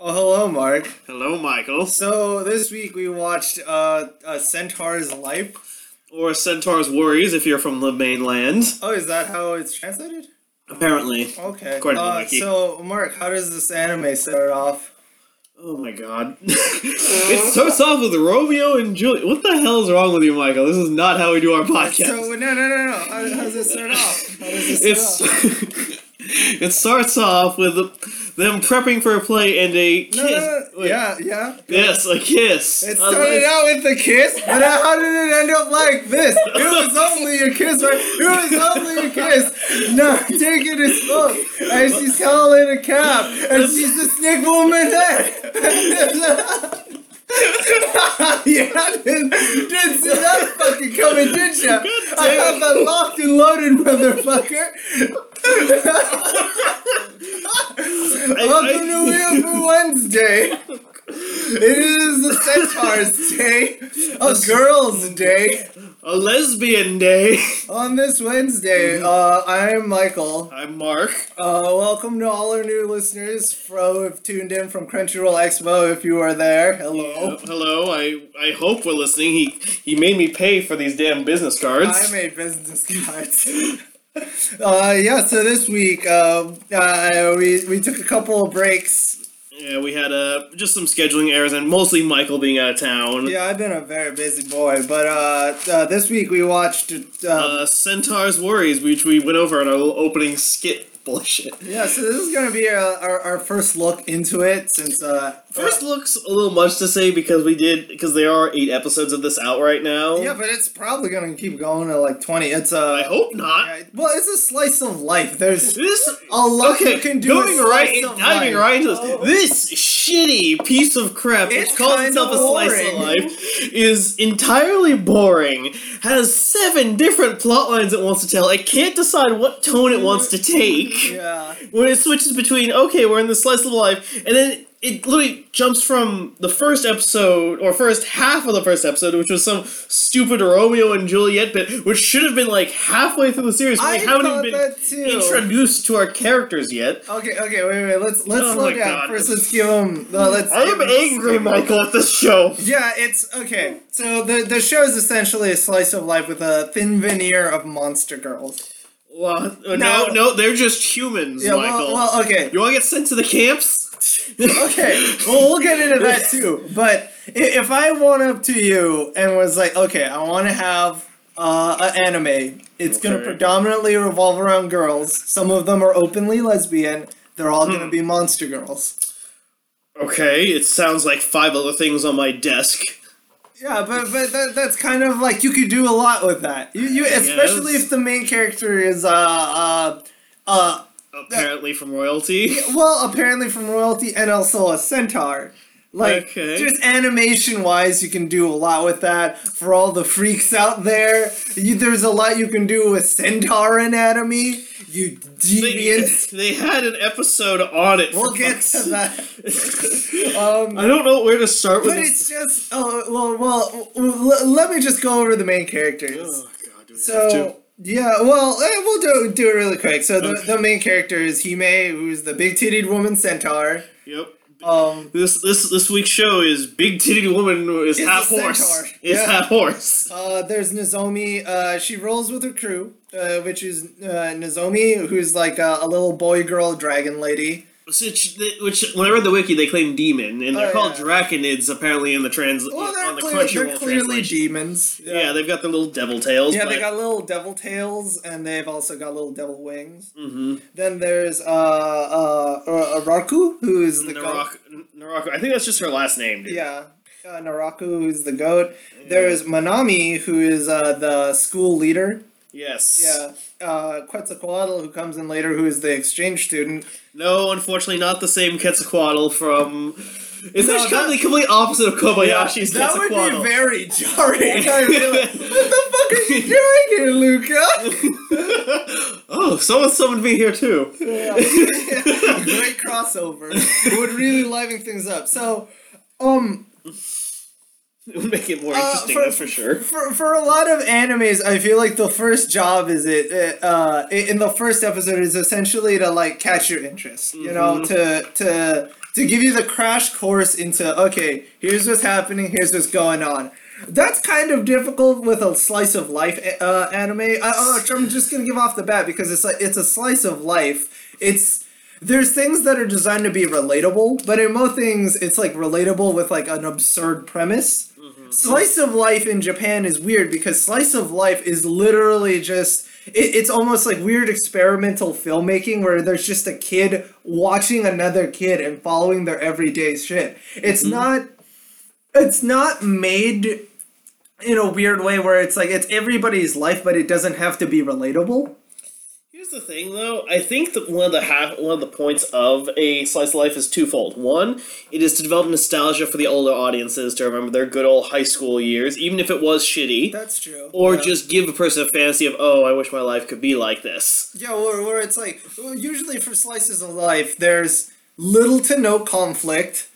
Oh, hello, Mark. Hello, Michael. So this week we watched uh, a Centaur's Life. Or Centaur's Worries if you're from the mainland. Oh, is that how it's translated? Apparently. Okay. According uh, so, Mark, how does this anime start off? Oh my god. it starts off with Romeo and Juliet. What the hell is wrong with you, Michael? This is not how we do our podcast. So no, no, no, no. How, how does it start off? How does it start it's off? it starts off with them prepping for a play and a kiss. No, no. Yeah, yeah. Yes, a kiss. It started les- out with a kiss, but how did it end up like this? It was only a kiss, right? It was only a kiss. No, taking it as. And she's calling a cab, and she's the snake woman yeah, didn't, didn't see that fucking coming, did ya? I have that locked and loaded, motherfucker. Welcome to Wheel for Wednesday. It is the Centaur's Day, a girl's day. A lesbian day. On this Wednesday, uh, I am Michael. I'm Mark. Uh, welcome to all our new listeners from who've tuned in from Crunchyroll Expo. If you are there, hello. Uh, hello. I I hope we're listening. He he made me pay for these damn business cards. I made business cards. uh, yeah. So this week, um, uh, we we took a couple of breaks. Yeah, we had uh, just some scheduling errors and mostly Michael being out of town. Yeah, I've been a very busy boy, but uh, uh, this week we watched. Uh, Uh, Centaur's Worries, which we went over on our little opening skit bullshit. yeah, so this is gonna be uh, our, our first look into it since uh, First looks a little much to say because we did because there are eight episodes of this out right now. Yeah, but it's probably gonna keep going to like twenty. It's a. I hope not. Yeah, well, it's a slice of life. There's This a lot okay, you can do. going right, diving right into this. Oh. This shitty piece of crap, which It's calls kinda itself a slice of life, is entirely boring. Has seven different plot lines it wants to tell. It can't decide what tone it wants to take. Yeah. when it switches between okay, we're in the slice of life, and then it literally jumps from the first episode or first half of the first episode, which was some stupid Romeo and Juliet bit, which should have been like halfway through the series. I We haven't thought even been introduced to our characters yet. Okay, okay, wait, wait. Let's let's Oh slow down God. first. Let's give them. Uh, let's. I am angry, Michael, at this show. Yeah, it's okay. So the the show is essentially a slice of life with a thin veneer of monster girls. Well, uh, no, No. no, they're just humans, Yeah, Michael. well, well, okay. you want to get sent to the camps? Okay, well, we'll get into that too. But if I went up to you and was like, okay, I want to have uh, an anime, it's going to predominantly revolve around girls. Some of them are openly lesbian. They're all Hmm. going to be monster girls. Okay, it sounds like five other things on my desk. Yeah, but but that, that's kind of like you could do a lot with that. You, you especially if the main character is uh uh uh Apparently from royalty. well apparently from royalty and also a centaur. Like Okay. just animation wise, you can do a lot with that. For all the freaks out there, you, there's a lot you can do with centaur anatomy. You They, deviants. they had an episode on it. We'll get to that. um, I don't know where to start with but this. it's just oh well well. l- let me just go over the main characters. Oh, God, do we have So to? Yeah, well, eh, we'll do do it really quick. So the, Okay. the main character is Hime, who's the big titted woman centaur. Yep. Um, This this this week's show is big titted woman is half horse. centaur. Is Yeah. half horse. uh, there's Nozomi. Uh, she rolls with her crew, uh, which is uh, Nozomi, who's like a, a little boy girl dragon lady. Which, which when I read the wiki, they claim demon, and they're Oh, called yeah. draconids apparently in the trans Well, on they're, the clear, Crunchyroll clearly demons. Yeah. they've got the little devil tails. Yeah, but, they got little devil tails, and they've also got little devil wings. hmm Then there's uh uh, uh Raku, who's the goat. Naraka, Naraka. I think that's just her last name, dude. Yeah. Uh, Naraku, who's the goat. There's Manami, who is uh, the school leader. Yes. Yeah. Uh, Quetzalcoatl, who comes in later, who is the exchange student. No, unfortunately, not the same Quetzalcoatl from. It's No, actually that- the complete opposite of Kobayashi's that would be very jarring. Like, what the fuck are you doing here, Lucoa? oh, someone summoned me here too. Great crossover. It would really liven things up. So, um, It would make it more Uh, interesting, that's for sure. For, for a lot of animes, I feel like the first job is it uh in the first episode is essentially to like catch your interest, you know, Mhm. to to to give you the crash course into okay, here's what's happening, here's what's going on. That's kind of difficult with a slice of life uh, anime. I, uh, I'm just gonna give off the bat because it's like it's a slice of life. It's there's things that are designed to be relatable, but in most things, it's like relatable with like an absurd premise. Slice of life in Japan is weird because slice of life is literally just it, it's almost like weird experimental filmmaking where there's just a kid watching another kid and following their everyday shit. It's mm-hmm. not it's not made in a weird way where it's like it's everybody's life but it doesn't have to be relatable. Here's the thing, though. I think that one of the half, one of the points of a slice of life is twofold. One, it is to develop nostalgia for the older audiences to remember their good old high school years, even if it was shitty. That's true. Or yeah. just give a person a fantasy of, oh, I wish my life could be like this. Yeah, or, or it's like usually for slices of life, there's little to no conflict.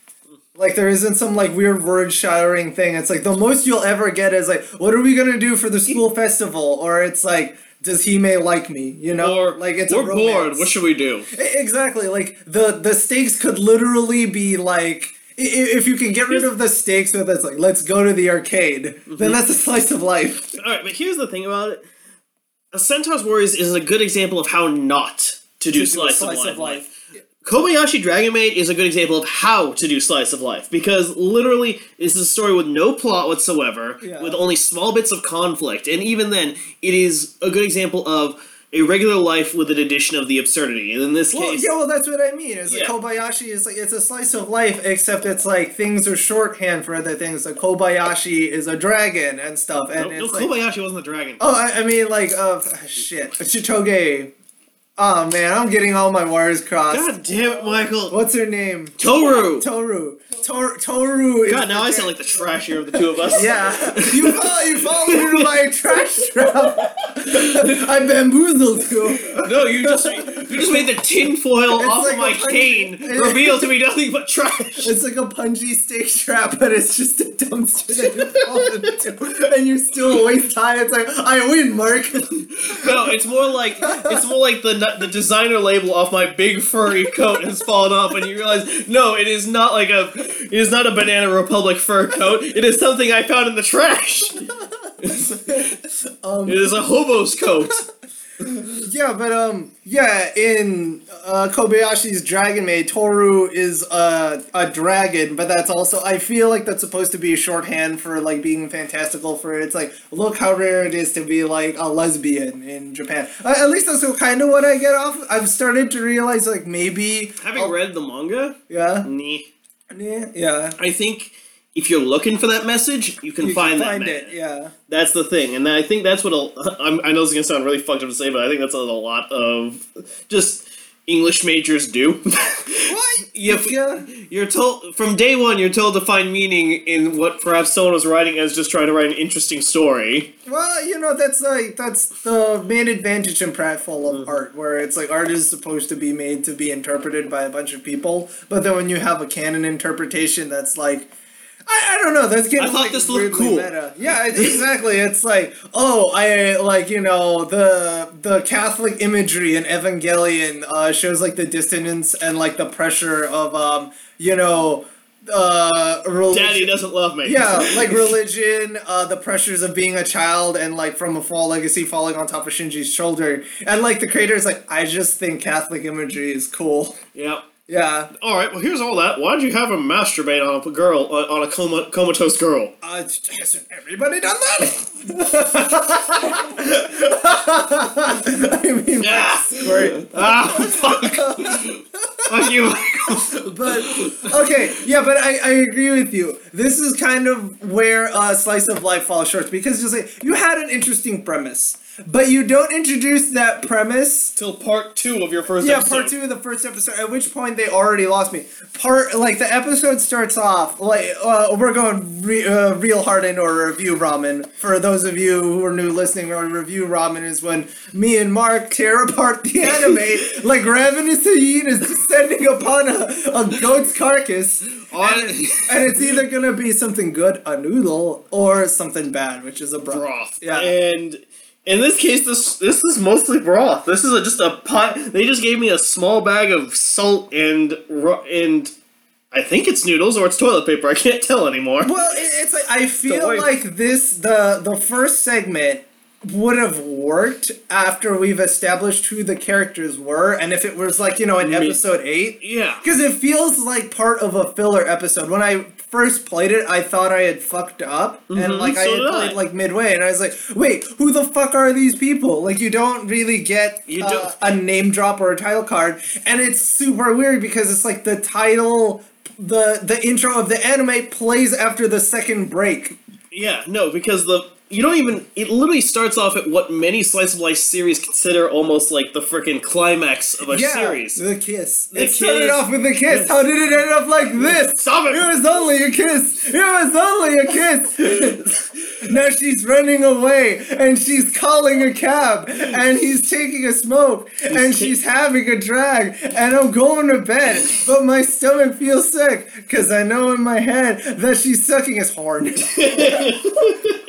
Like there isn't some like weird word shattering thing. It's like the most you'll ever get is like, what are we gonna do for the school festival? Or it's like does he may like me? You know, or like it's we're bored. What should we do? Exactly. Like the the stakes could literally be like if you can get rid of the stakes with that's like let's go to the arcade, mm-hmm. then that's a slice of life. All right, but here's the thing about it: a Centaur's Warriors is a good example of how not to do, to slice, do slice, of life. Of life. Kobayashi Dragon Maid is a good example of how to do slice of life because literally this is a story with no plot whatsoever, yeah. with only small bits of conflict, and even then, it is a good example of a regular life with an addition of the absurdity. And in this well, case, yeah, well, that's what I mean. Is yeah. Kobayashi is like it's a slice of life, except it's like things are shorthand for other things. Like Kobayashi is a dragon and stuff, and no, no like, Kobayashi wasn't a dragon. Oh, I, I mean, like, uh, shit, Chitoge Oh man, I'm getting all my wires crossed. God damn it, Michael. What's her name? Toru. Toru. Tor- Toru. God, now I sound like the trashier of the two of us. yeah, you fall, you fall into my trash trap. I bamboozled you. No, you just you just made the tinfoil it's off like of my cane reveal to be nothing but trash. It's like a punchy steak trap, but it's just a dumpster that you fall into, and you're still waist high. It's like I win, Mark. no, it's more like it's more like the the designer label off my big furry coat has fallen off, and you realize no, it is not like a it is not a Banana Republic fur coat. It is something I found in the trash. um, it is a hobo's coat. yeah, but um, yeah, in uh, Kobayashi's Dragon Maid, Toru is a a dragon, but that's also I feel like that's supposed to be a shorthand for like being fantastical. For it's like look how rare it is to be like a lesbian in Japan. Uh, at least that's kind of what I get off. I've started to realize like maybe having I'll, read the manga. Yeah. Nee. Yeah. Yeah. I think if you're looking for that message, you can you find, can find it. Yeah, that's the thing, and I think that's what a, I know this is gonna sound really fucked up to say, but I think that's what a lot of just English majors do. what? you yeah. You're told from day one. You're told to find meaning in what perhaps someone was writing as just trying to write an interesting story. Well, you know that's like that's the main advantage and pratfall of mm-hmm. art, where it's like art is supposed to be made to be interpreted by a bunch of people, but then when you have a canon interpretation that's like I, I don't know. That's getting. I thought like, this looked cool. Meta. Yeah, exactly. it's like, oh, I like you know the the Catholic imagery in Evangelion uh, shows like the dissonance and like the pressure of um you know uh religion. daddy doesn't love me yeah like religion uh the pressures of being a child and like from a fall legacy falling on top of shinji's shoulder and like the creator is like i just think catholic imagery is cool yep yeah. All right. Well, here's all that. Why did you have him masturbate on a girl uh, on a coma, comatose girl? Uh, hasn't everybody done that? I mean, yeah. great. Ah, fuck. fuck you. but okay, yeah, but I, I agree with you. This is kind of where uh, slice of life falls short because just like you had an interesting premise but you don't introduce that premise till part two of your first yeah, episode. part two of the first episode. At which point they already lost me. Part like the episode starts off like uh, we're going re- uh, real hard into our review ramen. For those of you who are new listening, our review ramen is when me and Mark tear apart the anime like ravenous hyenas descending upon a, a goat's carcass. And, and, it's either gonna be something good, a noodle, or something bad, which is a broth. broth. Yeah. And in this case, this this is mostly broth. This is a, just a pot. They just gave me a small bag of salt and and I think it's noodles or it's toilet paper. I can't tell anymore. Well, it's like I feel like this the the first segment would have worked after we've established who the characters were, and if it was like you know in episode eight, Yeah. because it feels like part of a filler episode. When I first played it, I thought I had fucked up, and Mhm, like I had played I. like midway, and I was like, wait, who the fuck are these people? Like you don't really get You uh, don't- a name drop or a title card, and it's super weird because it's like the title. The, the intro of the anime plays after the second break. Yeah, no, because the you don't even it literally starts off at what many slice of life series consider almost like the freaking climax of a series. Yeah, the kiss. The it started kiss. off with a kiss. How did it end up like this? Stop it! It was only a kiss. It was only a kiss. now she's running away and she's calling a cab and he's taking a smoke and she's having a drag and I'm going to bed but my stomach feels sick because I know in my head that she's sucking his horn.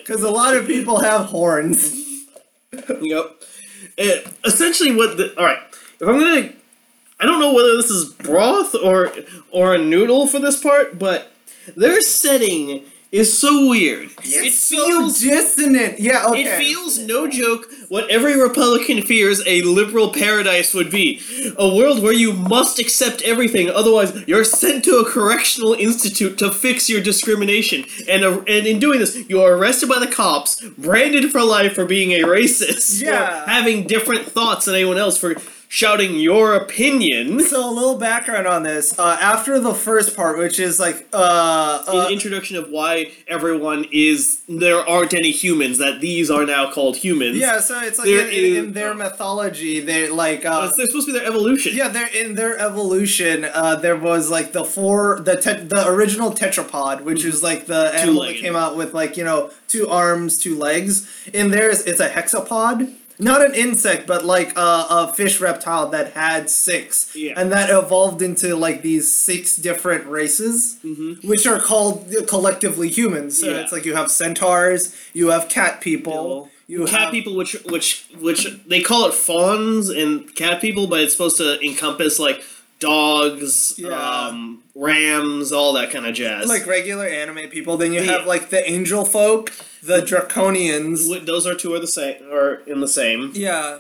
Because a lot of people have horns. Yep. Uh, essentially, what the all right? If I'm gonna, I don't know whether this is broth or or a noodle for this part, but they're setting is so weird. it feels. so dissonant. Yeah, okay. It feels, no joke, what every Republican fears a liberal paradise would be. A world where you must accept everything, otherwise, you're sent to a correctional institute to fix your discrimination. And, uh, and in doing this, you are arrested by the cops, branded for life for being a racist, Yeah. for having different thoughts than anyone else, for shouting your opinion. So a little background on this. Uh, after the first part, which is like uh, An uh introduction of why everyone is there aren't any humans that these are now called humans. yeah, so it's like in, in, in is- their mythology, they like uh, they're supposed to be their evolution. yeah, they're in their evolution. Uh, there was like the four, the te- the original tetrapod, which is like the animal that came out with like you know two arms, two legs. In theirs, it's a hexapod. Not an insect, but like a, a fish reptile that had six, Yeah. and that evolved into like these six different races, which are called collectively humans. So Yeah. it's like you have centaurs, you have cat people, you cat have people, which which which they call it fawns and cat people, but it's supposed to encompass like dogs, Yeah. um, rams, all that kind of jazz. like regular anime people. Then you have like the angel folk, the draconians. Those are two are the same, or in the same. Yeah,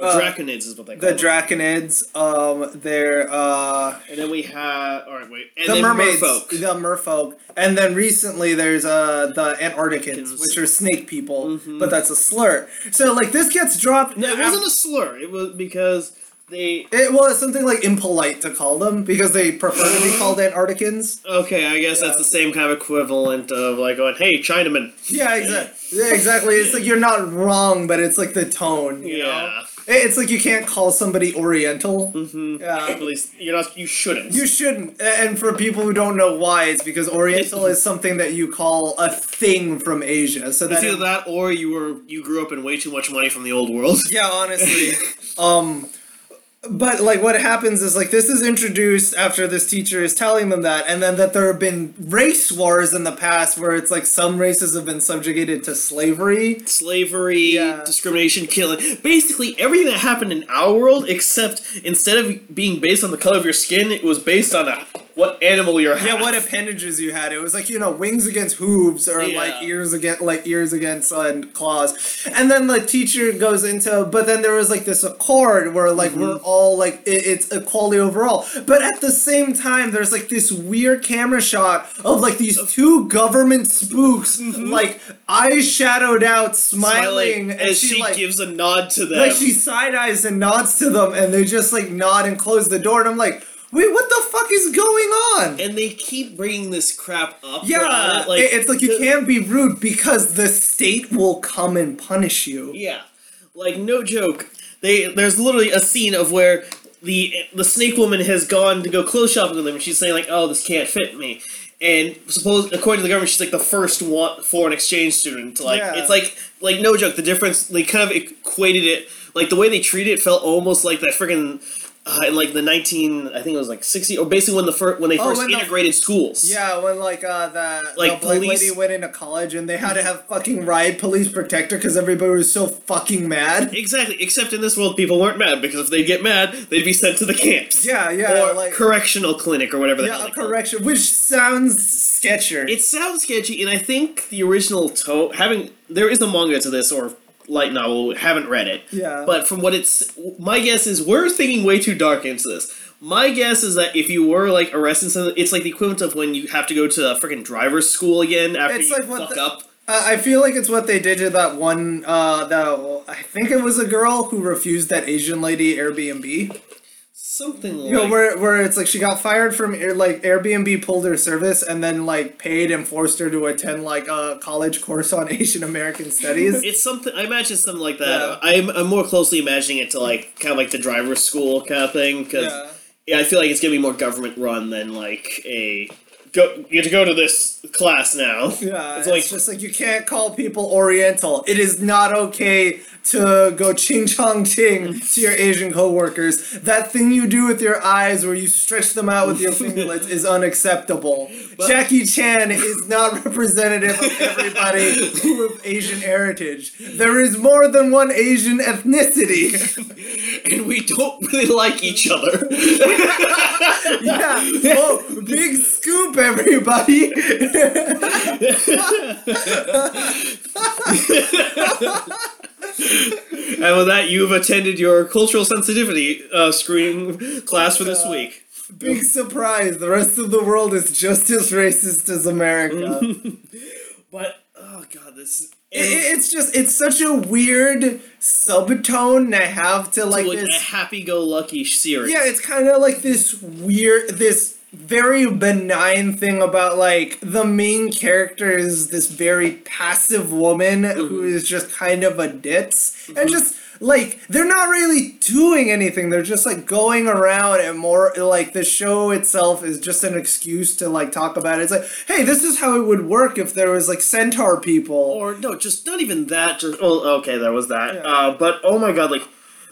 Or Uh, Draconids is what they call the them. draconids. Um, they're uh and then we have, all right, wait, and the then mermaids, merfolk. the merfolk, and then recently there's uh the Antarcticans, Antarcticans. which are snake people, Mhm. but that's a slur. So like this gets dropped. No, it wasn't a slur. It was because they. It was something like impolite to call them because they prefer to be called Antarcticans. Okay, I guess that's the same kind of equivalent of like going, "Hey, Chinaman." Yeah, exactly. Yeah, exactly. It's like you're not wrong, but it's like the tone. You Know? Yeah. It- It's like you can't call somebody Oriental. Mm-hmm. Yeah. At least you're not. You shouldn't. You shouldn't. A- And for people who don't know why, it's because Oriental is something that you call a thing from Asia. So It's that either that or you were you grew up in way too much money from the old world. Yeah, honestly. um but like what happens is like this is introduced after this teacher is telling them that and then that there have been race wars in the past where it's like some races have been subjugated to slavery. Slavery, Yeah. discrimination, killing. Basically everything that happened in our world, except instead of being based on the color of your skin, it was based on a, what animal you're. Yeah, what appendages you had. It was like, you know, wings against hooves or Yeah. like ears against like ears against uh, claws. And then the teacher goes into but then there was like this accord where like we're Mm-hmm. all like it, it's equality overall. But at the same time there's like this weird camera shot of like these two government spooks like eyes shadowed out smiling, and Mm-hmm. as she, she, like gives a nod to them. like she side eyes and nods to them and they just like nod and close the door and I'm like, "Wait, what the fuck is going on?" and they keep bringing this crap up. Yeah, it, like it's like you can't be rude because the state will come and punish you. Yeah, like no joke. They there's literally a scene of where the the snake woman has gone to go clothes shopping with them, and she's saying like, "Oh, this can't fit me." And suppose according to the government, she's like the first one foreign exchange student. Like Yeah. it's like like no joke. The difference they kind of equated it like the way they treated it felt almost like that freaking uh, in like the nineteen, I think it was like sixty, or basically when the first when they Oh, first when the- integrated schools. Yeah, when like uh the, Like, the black police- lady went into college and they had to have fucking riot police protect her because everybody was so fucking mad. Exactly. Except in this world, people weren't mad because if they'd get mad, they'd be sent to the camps. Yeah, yeah, or like correctional clinic or whatever the yeah, they it. correction, which sounds sketchier. It sounds sketchy, and I think the original tone having there is a manga to this or light novel. Haven't read it. Yeah. But from what it's, my guess is we're thinking way too dark into this. My guess is that if you were like arrested, it's like the equivalent of when you have to go to a freaking driver's school again after It's you like fuck the- up. Uh, I feel like it's what they did to that one. Uh, that I think it was a girl who refused that Asian lady Airbnb. Something like You know, where where it's like she got fired from Air, like Airbnb pulled her service and then like paid and forced her to attend like a college course on Asian American studies. It's something. I imagine something like that. Yeah. I'm, I'm more closely imagining it to like kind of like the driver's school kind of thing because Yeah. yeah, I feel like it's gonna be more government run than like a go. You get to go to this class now. Yeah, it's it's, like just like you can't call people Oriental. It is not okay to go ching chong ching to your Asian coworkers. That thing you do with your eyes, where you stretch them out with your fingerlets, is unacceptable. Jackie Chan is not representative of everybody with Asian heritage. There is more than one Asian ethnicity. and we don't really like each other. yeah. Whoa, big scoop, everybody. and with that, you've attended your cultural sensitivity uh, screening class for this week. Big surprise. The rest of the world is just as racist as America. But oh god, this I- I- it's just it's such a weird subtone to have to like like a this. happy-go-lucky series. Yeah, it's kind of like this weird, this very benign thing about like the main character is this very passive woman who is just kind of a ditz and just like they're not really doing anything they're just like going around and more like the show itself is just an excuse to like talk about it it's like hey this is how it would work if there was like centaur people or no, just not even that. Just oh, okay, there was that. Yeah. Uh, but oh my god, like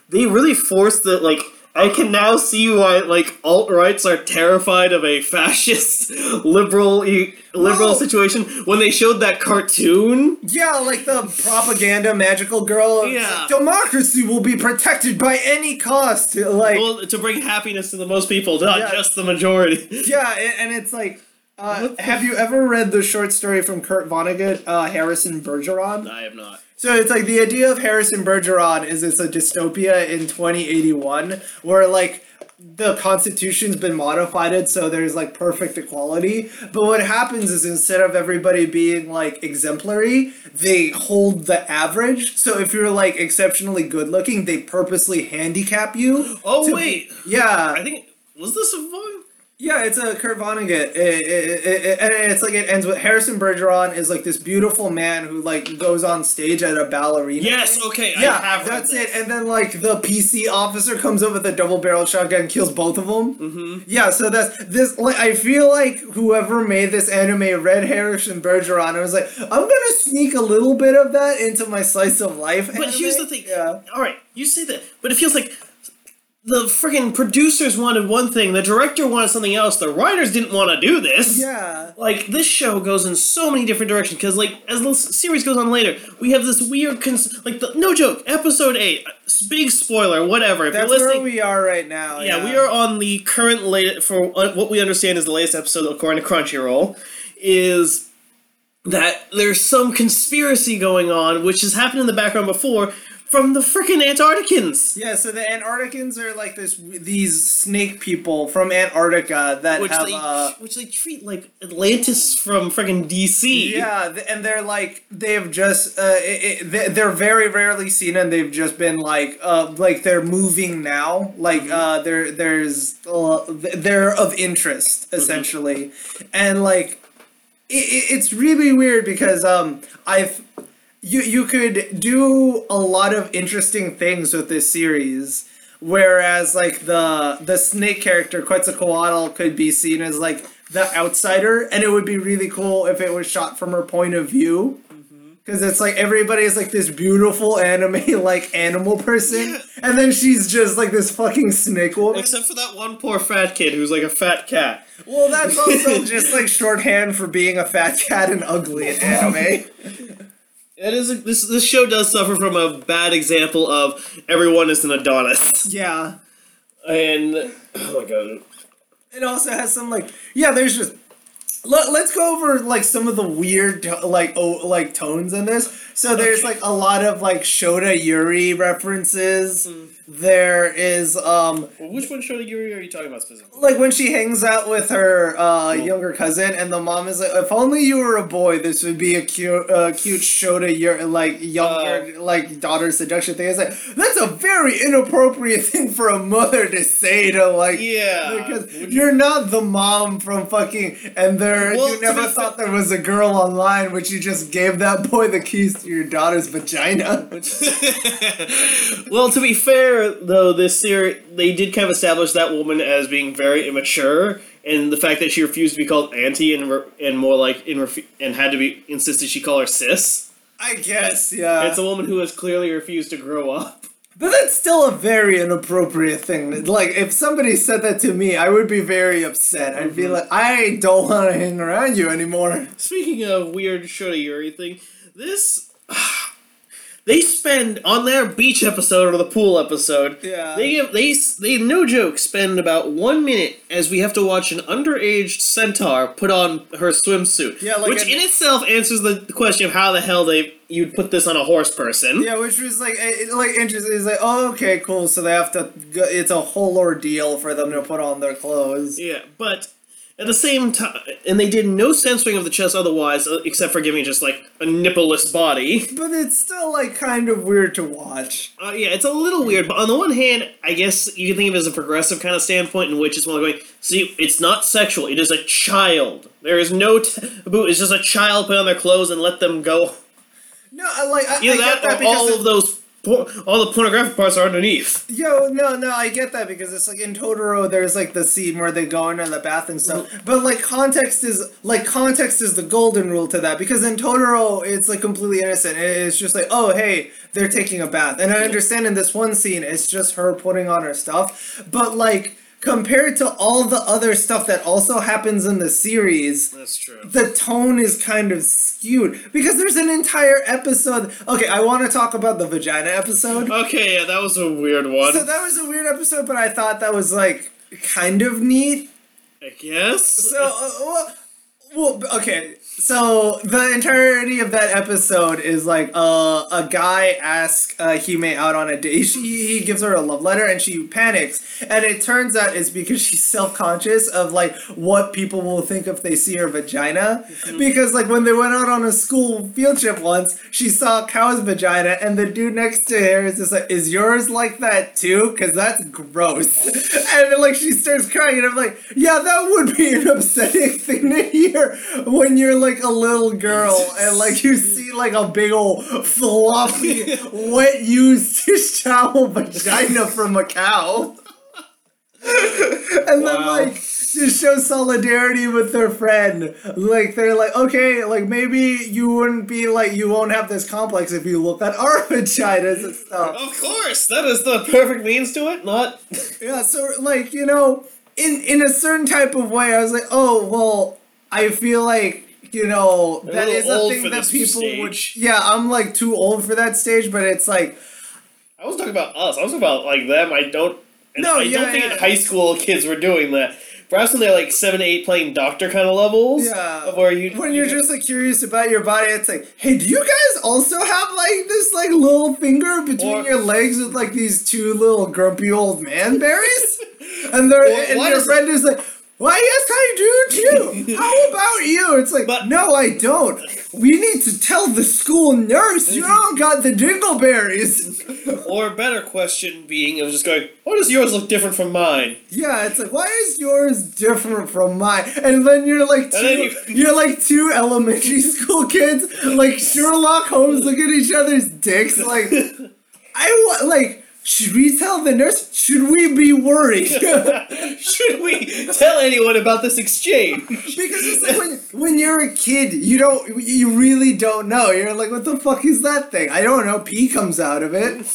they really forced the like. I can now see why like alt rights are terrified of a fascist liberal e- liberal situation when they showed that cartoon. Yeah, like the propaganda magical girl. Yeah. Democracy will be protected by any cost. Like, Well, to bring happiness to the most people, not Yeah. just the majority. yeah, and it's like, uh, have you ever read the short story from Kurt Vonnegut, uh, Harrison Bergeron? I have not. So it's like the idea of Harrison Bergeron is it's a dystopia in 2081 where like the constitution's been modified so there's like perfect equality. But what happens is instead of everybody being like exemplary they hold the average. So if you're like exceptionally good looking they purposely handicap you Oh wait, yeah. I think was this a? Yeah, it's a Kurt Vonnegut, It- it- it- and it's like it ends with Harrison Bergeron is like this beautiful man who like goes on stage at a ballerina. Yes, okay, I yeah, have that's it. And then like the PC officer comes up with a double barrel shotgun, and kills both of them. Mm-hmm. Yeah, so that's this. Like I feel like whoever made this anime read Harrison Bergeron and was like, I'm gonna sneak a little bit of that into my slice of life. But here's the thing. Yeah. All right, you say that, but it feels like the freaking producers wanted one thing, the director wanted something else, the writers didn't want to do this. Yeah. Like this show goes in so many different directions because, like, as the series goes on later, we have this weird, cons- like, the no joke, episode eight, s- big spoiler, whatever. If That's where we are right now. yeah, we are on the current late for uh, what we understand is the latest episode according to Crunchyroll is that there's some conspiracy going on which has happened in the background before from the freaking Antarcticans. Yeah, so the Antarcticans are like this these snake people from Antarctica that Which have they, uh which they treat like Atlantis from freaking DC. yeah, and they're like they've just uh it, it, they- they're very rarely seen and they've just been like uh like they're moving now like uh there there's uh, they're of interest essentially and like it, it's really weird because um I've you you could do a lot of interesting things with this series whereas like the the snake character Quetzalcoatl could be seen as like the outsider and it would be really cool if it was shot from her point of view mm-hmm. Because it's like everybody is like this beautiful anime like animal person, and then she's just like this fucking snake woman. Except for that one poor fat kid who's like a fat cat. Well, that's also just like shorthand for being a fat cat and ugly in anime. It is a, this this show does suffer from a bad example of everyone is an Adonis, Yeah. and oh my god, It also has some like yeah. There's just let, let's go over like some of the weird like oh like tones in this. So there's Okay. like a lot of like Shota Yuri references. Mm. There is um which one Shota Yuri are you talking about specifically? like when she hangs out with her uh, younger cousin, and the mom is like, "If only you were a boy, this would be a cute, uh, cute Shota Yuri like younger like daughter seduction thing." It's like that's a very inappropriate thing for a mother to say to like Yeah, because would you're not the mom from fucking and there Well, you never thought there was a girl online which you just gave that boy the keys to your daughter's vagina well, to be fair, though, this series they did kind of establish that woman as being very immature, and the fact that she refused to be called auntie and re- and more like in refu- and had to be insisted she call her sis. i guess yeah it's a woman who has clearly refused to grow up. but that's still a very inappropriate thing like if somebody said that to me i would be very upset i'd Mm-hmm. be like i don't want to hang around you anymore Speaking of weird Shota Yuri thing, this. They spend on their beach episode or the pool episode. Yeah. They give they they no joke spend about one minute as we have to watch an underage centaur put on her swimsuit. Yeah, like which an- in itself answers the question of how the hell they you'd put this on a horse person. yeah which was like it- like interesting it's like oh okay cool so they have to go, it's a whole ordeal for them to put on their clothes Yeah, but at the same time, and they did no censoring of the chest otherwise, uh, except for giving just like a nippleless body. But it's still like kind of weird to watch. Uh, yeah, it's a little weird, but on the one hand, I guess you can think of it as a progressive kind of standpoint in which it's more like going, see, it's not sexual, it is a child. There is no taboo, it's just a child put on their clothes and let them go. No, I like I, Either I that, get that or all it- of those, por- all the pornographic parts are underneath. yo no no I get that because it's like in Totoro there's like the scene where they go into the bath and stuff. But like context is like context is the golden rule to that because in Totoro it's like completely innocent. It's just like oh hey they're taking a bath and I understand in this one scene it's just her putting on her stuff, but like. Compared to all the other stuff that also happens in the series, That's true. the tone is kind of skewed because there's an entire episode. Okay, I want to talk about the vagina episode. Okay, yeah, that was a weird one. So that was a weird episode, but I thought that was like kind of neat. I guess. So, uh, well, well, okay. So the entirety of that episode is like uh, a guy asks uh, Hime out on a date. She, he gives her a love letter and she panics, and it turns out it's because she's self conscious of like what people will think if they see her vagina. Because like when they went out on a school field trip once, she saw a cow's vagina, and the dude next to her is just like, "Is yours like that too? Because that's gross." and then, like she starts crying, and I'm like, "Yeah, that would be an upsetting thing to hear when you're like a little girl and like you see like a big old floppy, wet used dish towel vagina from a cow." and then like just show solidarity with their friend. Like they're like, okay, like maybe you wouldn't be like you won't have this complex if you look at our vaginas and stuff. Of course, that is the perfect means to it. Not. Yeah, so like you know, in in a certain type of way, I was like, oh well, I feel like you know a that little is a thing that people would. Yeah, I'm like too old for that stage, but it's like I was talking about us. I was talking about like them. I don't. No, I yeah, don't think yeah. high school kids were doing that. Perhaps when they're like seven, eight, playing doctor kind of levels. Yeah. Where you when you're just like curious about your body, it's like, hey, do you guys also have like this like little finger between Or- your legs with like these two little grumpy old man berries? And they're and your friend is like, why yes I do too. How about you? It's like, But- no, I don't. We need to tell the school nurse you don't got the dingleberries. Or better question being of just going, why does yours look different from mine? Yeah, it's like, why is yours different from mine? And then you're like two, you- are like two elementary school kids, like Sherlock Holmes, look at each other's dicks. Like, I wa- like should we tell the nurse? Should we be worried? Should we tell anyone about this exchange? Because it's like when, when you're a kid, you don't, you really don't know. You're like, what the fuck is that thing? I don't know. Pee comes out of it.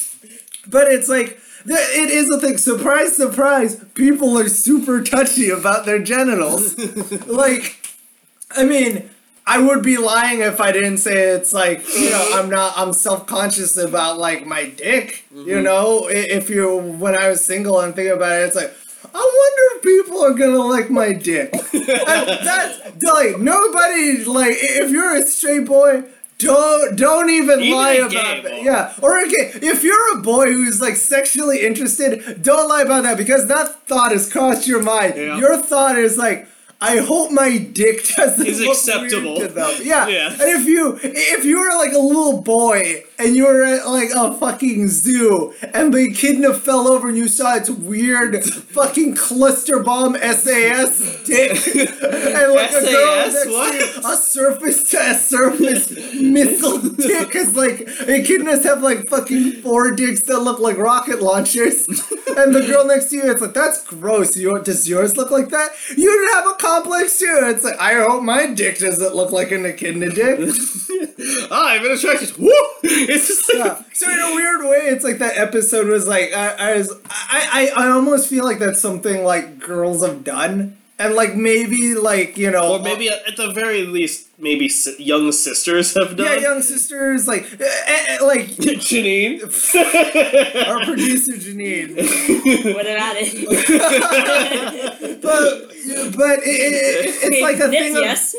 But it's like, it is a thing. Surprise, surprise. People are super touchy about their genitals. like, I mean, I would be lying if I didn't say it's like, you know, I'm not, I'm self conscious about like my dick. You know, if you, when I was single and thinking about it, it's like, I wonder if people are gonna like my dick. That's like nobody like if you're a straight boy. Don't don't even, Even lie about that. Yeah, or okay, if you're a boy who's like sexually interested, don't lie about that because that thought has crossed your mind. Yeah. Your thought is like, I hope my dick doesn't Is look acceptable. weird to them. Yeah. Yeah. And if you if you were like a little boy and you were at like a fucking zoo and the echidna fell over and you saw its weird fucking cluster bomb SAS dick and like a girl next What? to a surface to surface missile dick because like echidnas have like fucking four dicks that look like rocket launchers and the girl next to you it's like that's gross you does yours look like that you'd have a complex too it's like I hope my dick doesn't look like an echidna dick ah, I'm an attracted. Woo! It's just like yeah. So in a weird way, it's like that episode was like I, I was I, I I almost feel like that's something like girls have done, and like maybe like you know Or maybe at at the very least, maybe si- young sisters have done. yeah, young sisters like eh, eh, eh, like Janine. our producer Janine, what about it? but but it, it, it's like a thing of yes.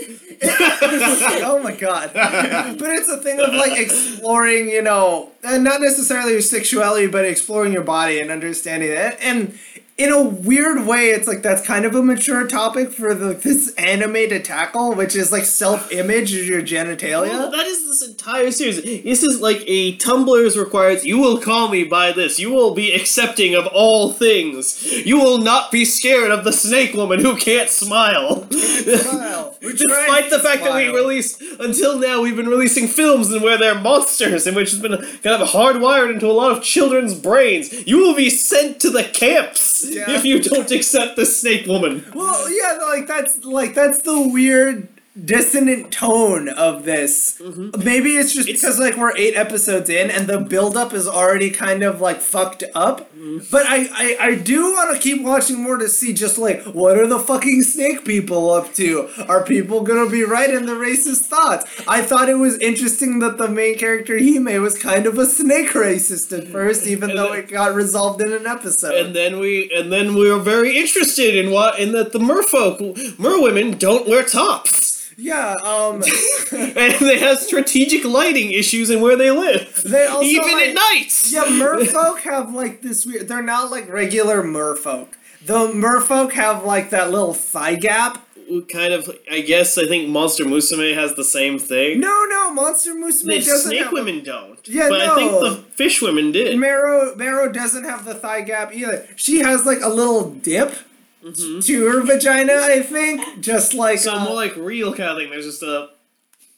oh my god. But it's a thing of like exploring, you know, and not necessarily your sexuality, but exploring your body and understanding it. And in a weird way, it's like that's kind of a mature topic for the this anime to tackle, which is like self-image of your Well, genitalia. that is this entire series. This is like a Tumblr's requires. You will call me by this. You will be accepting of all things. You will not be scared of the snake woman who can't smile. Smile. Despite the fact that we release until now, we've been releasing films and where they're monsters, and which has been kind of hardwired into a lot of children's brains. You will be sent to the camps Yeah. if you don't accept the snake woman. Well, yeah, like that's like that's the weird dissonant tone of this. Mm-hmm. Maybe it's just It's- because like we're eight episodes in and the buildup is already kind of like fucked up. Mm-hmm. But I, I I do want to keep watching more to see just like what are the fucking snake people up to? Are people gonna be right in the racist thoughts? I thought it was interesting that the main character Hime was kind of a snake racist at first, even though then- it got resolved in an episode. And then we and then we were very interested in what in that the merfolk merwomen don't wear tops. Yeah, um. And they have strategic lighting issues in where they live. They also, Even like- at night. Yeah, merfolk have like this weird. They're not like regular merfolk. The merfolk have like that little thigh gap. Kind of I guess I think Monster Musume has the same thing. No, no, Monster Musume the doesn't snake have. women don't. Yeah, but I think the fish women did. Mero Mero doesn't have the thigh gap either. She has like a little dip to her vagina, I think, just like. so uh, more like real kind of thing. There's just a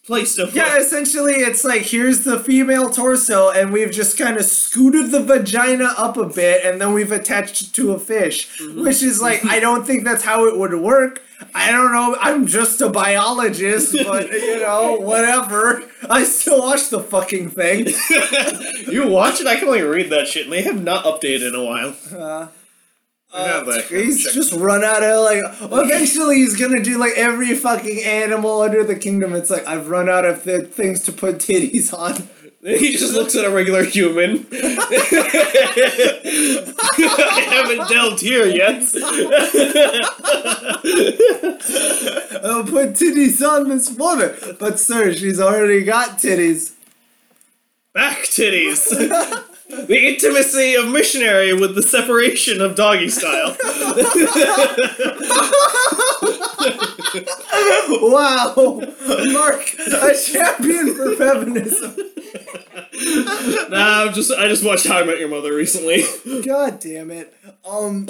place to put. yeah, essentially, it's like here's the female torso, and we've just kind of scooted the vagina up a bit, and then we've attached it to a fish, which is like I don't think that's how it would work. I don't know. I'm just a biologist, but you know, whatever. I still watch the fucking thing. you watch it. I can only read that shit, and they have not updated in a while. Uh, Have. Uh, he's Check. just run out of like. Eventually, he's gonna do like every fucking animal under the kingdom. It's like I've run out of th- things to put titties on. He just looks at a regular human. I haven't delved here yet. I'll put titties on this woman. But sir, she's already got titties. Back titties. The intimacy of missionary with the separation of doggy style. Wow, Mark, a champion for feminism. Nah, I'm just I just watched How I Met Your Mother recently. God damn it. Um,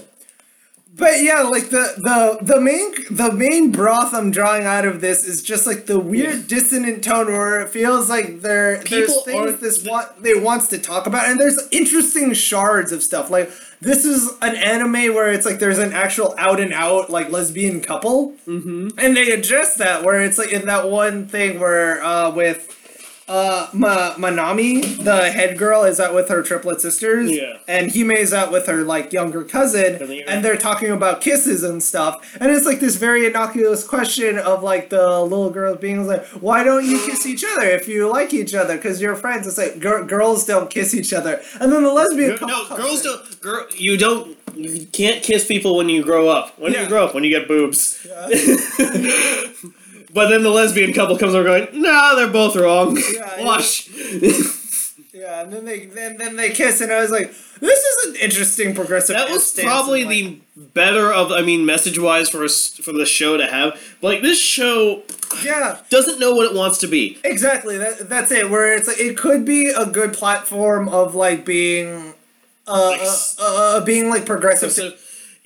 But yeah, like the the the main the main broth I'm drawing out of this is just like the weird dissonant tone where it feels like there there's things this want they wants to talk about and there's interesting shards of stuff. Like this is an anime where it's like there's an actual out and out like lesbian couple. Mm-hmm. and they address that where it's like in that one thing where uh with uh, Ma- Manami, the head girl, is out with her triplet sisters. Yeah. And Hime is out with her, like, younger cousin. And they- And they're talking about kisses and stuff. And it's, like, this very innocuous question of, like, the little girl being like, why don't you kiss each other if you like each other? Because you're friends. It's like, gir- girls don't kiss each other. And then the lesbian couple No, girls in. don't. Girl, you don't. You can't kiss people when you grow up. When Yeah. you grow up, when you get boobs. but then the lesbian couple comes over going, "Nah, they're both wrong. Yeah, Wash." Yeah, and then they then, then they kiss, and I was like, this is an interesting progressive. That was probably the better of. I mean, message wise for us for the show to have. Like this show yeah. doesn't know what it wants to be. Exactly. That that's it. Where it's like it could be a good platform of like being, uh, Like uh, uh, being like progressive. So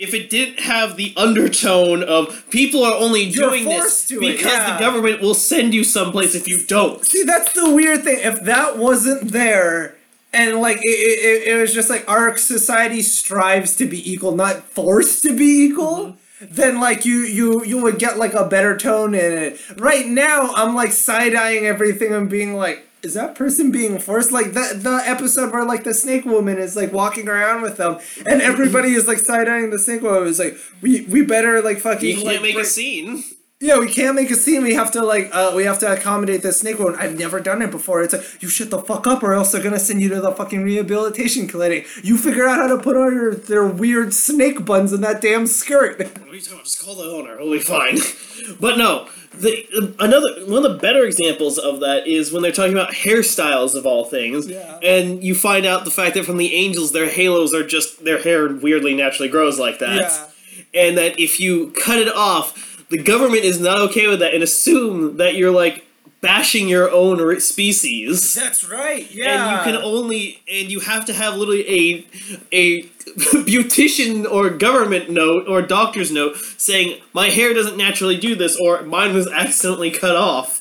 if it didn't have the undertone of people are only You're doing this forced to it, because yeah. the government will send you someplace if you don't. See, that's the weird thing. If that wasn't there, and like it, it, it was just like our society strives to be equal, not forced to be equal. Mm-hmm. Then like you you you would get like a better tone in it. Right now, I'm like side eyeing everything and being like, is that person being forced? Like the the episode where like the snake woman is like walking around with them, and everybody is like side eyeing the snake woman. It's like we we better like fucking You can't like, make a scene. yeah, we can't make a scene. We have to like, uh, we have to accommodate the snake woman. I've never done it before. It's like you shut the fuck up, or else they're gonna send you to the fucking rehabilitation clinic. You figure out how to put on your their weird snake buns in that damn skirt. What are you talking about? Just call the owner. It'll be fine. but no, the another one of the better examples of that is when they're talking about hairstyles of all things, Yeah. and you find out the fact that from the angels, their halos are just their hair weirdly naturally grows like that, and that if you cut it off, the government is not okay with that and assume that you're like bashing your own species. that's right. Yeah. And you can only and you have to have literally a a beautician or government note or doctor's note saying my hair doesn't naturally do this or mine was accidentally cut off.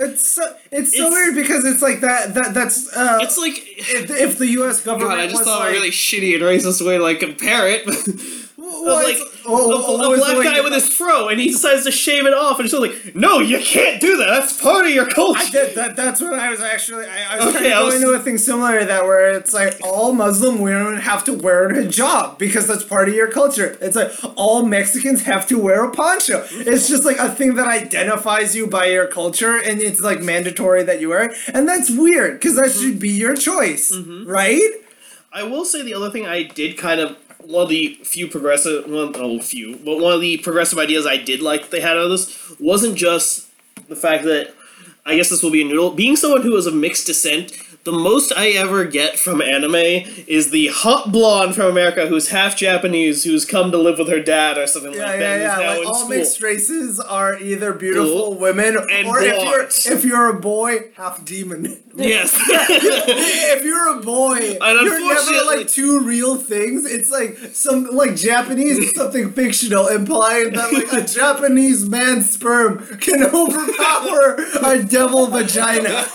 It's so, it's so It's- weird because it's like that. That that's uh. It's like if, if the U.S. government God, I just thought like, a really shitty and racist way to like compare it. well, like oh, a, oh, a black guy with his fro and he decides to shave it off and she's like no you can't do that that's part of your culture I did that. That's what I was actually. I, I was Okay, trying to I go was- into a thing similar to that, where it's like all Muslim women have to wear a hijab because that's part of your culture. It's like all Mexicans have to wear a poncho. It's just like a thing that identifies you by your culture, and it's like mandatory that you wear it. And that's weird because that should be your choice, mm-hmm. right? I will say the other thing I did kind of one of the few progressive well oh a few but one of the progressive ideas I did like they had out of this wasn't just the fact that I guess this will be a noodle being someone who is of mixed descent. The most I ever get from anime is the hot blonde from America who's half Japanese who's come to live with her dad or something Yeah, like yeah, that. and is yeah. Like all school. mixed races are either beautiful women And or if you're if you're a boy, half demon. Yes. if you're a boy, you're never like two real things. It's like some like Japanese is something fictional, implying that like a Japanese man's sperm can overpower a devil vagina,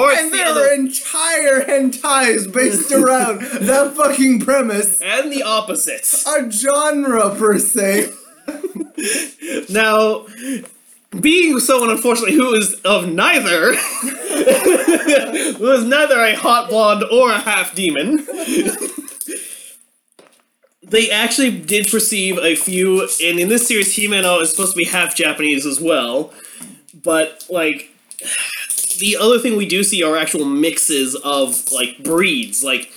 or and the there other, are entire hentais based around that fucking premise. and the opposite. A genre per se. Now, being someone unfortunately who is of neither, who is neither a hot blonde or a half demon, they actually did perceive a few, and in this series, Himeno is supposed to be half Japanese as well, but like. The other thing we do see are actual mixes of like breeds, like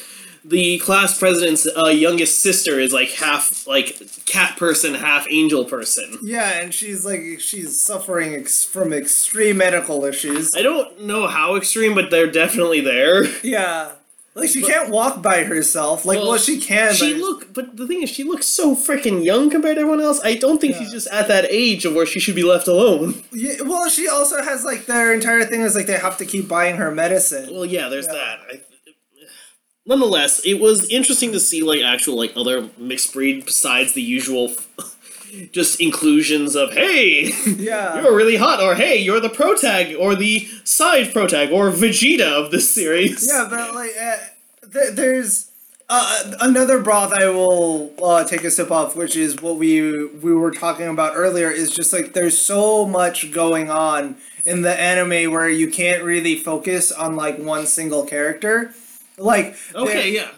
the class president's uh, youngest sister is like half like cat person, half angel person. Yeah, and she's like she's suffering ex- from extreme medical issues. I don't know how extreme, but they're definitely there. Yeah. Like she can't walk by herself. Like well, Well, she can. She but look, but the thing is, she looks so freaking young compared to everyone else. I don't think she's just at that age of where she should be left alone. Yeah, well, she also has like their entire thing is like they have to keep buying her medicine. Well, yeah, there's Yeah. that. I, nonetheless, it was interesting to see like actual like other mixed breed besides the usual. Just inclusions of hey, Yeah. you're really hot, or hey, you're the protag, or the side protag, or Vegeta of this series. Yeah, but like, uh, th- there's uh, another broth I will uh, take a sip of, which is what we we were talking about earlier. Is just like there's so much going on in the anime where you can't really focus on like one single character. Like Okay, yeah.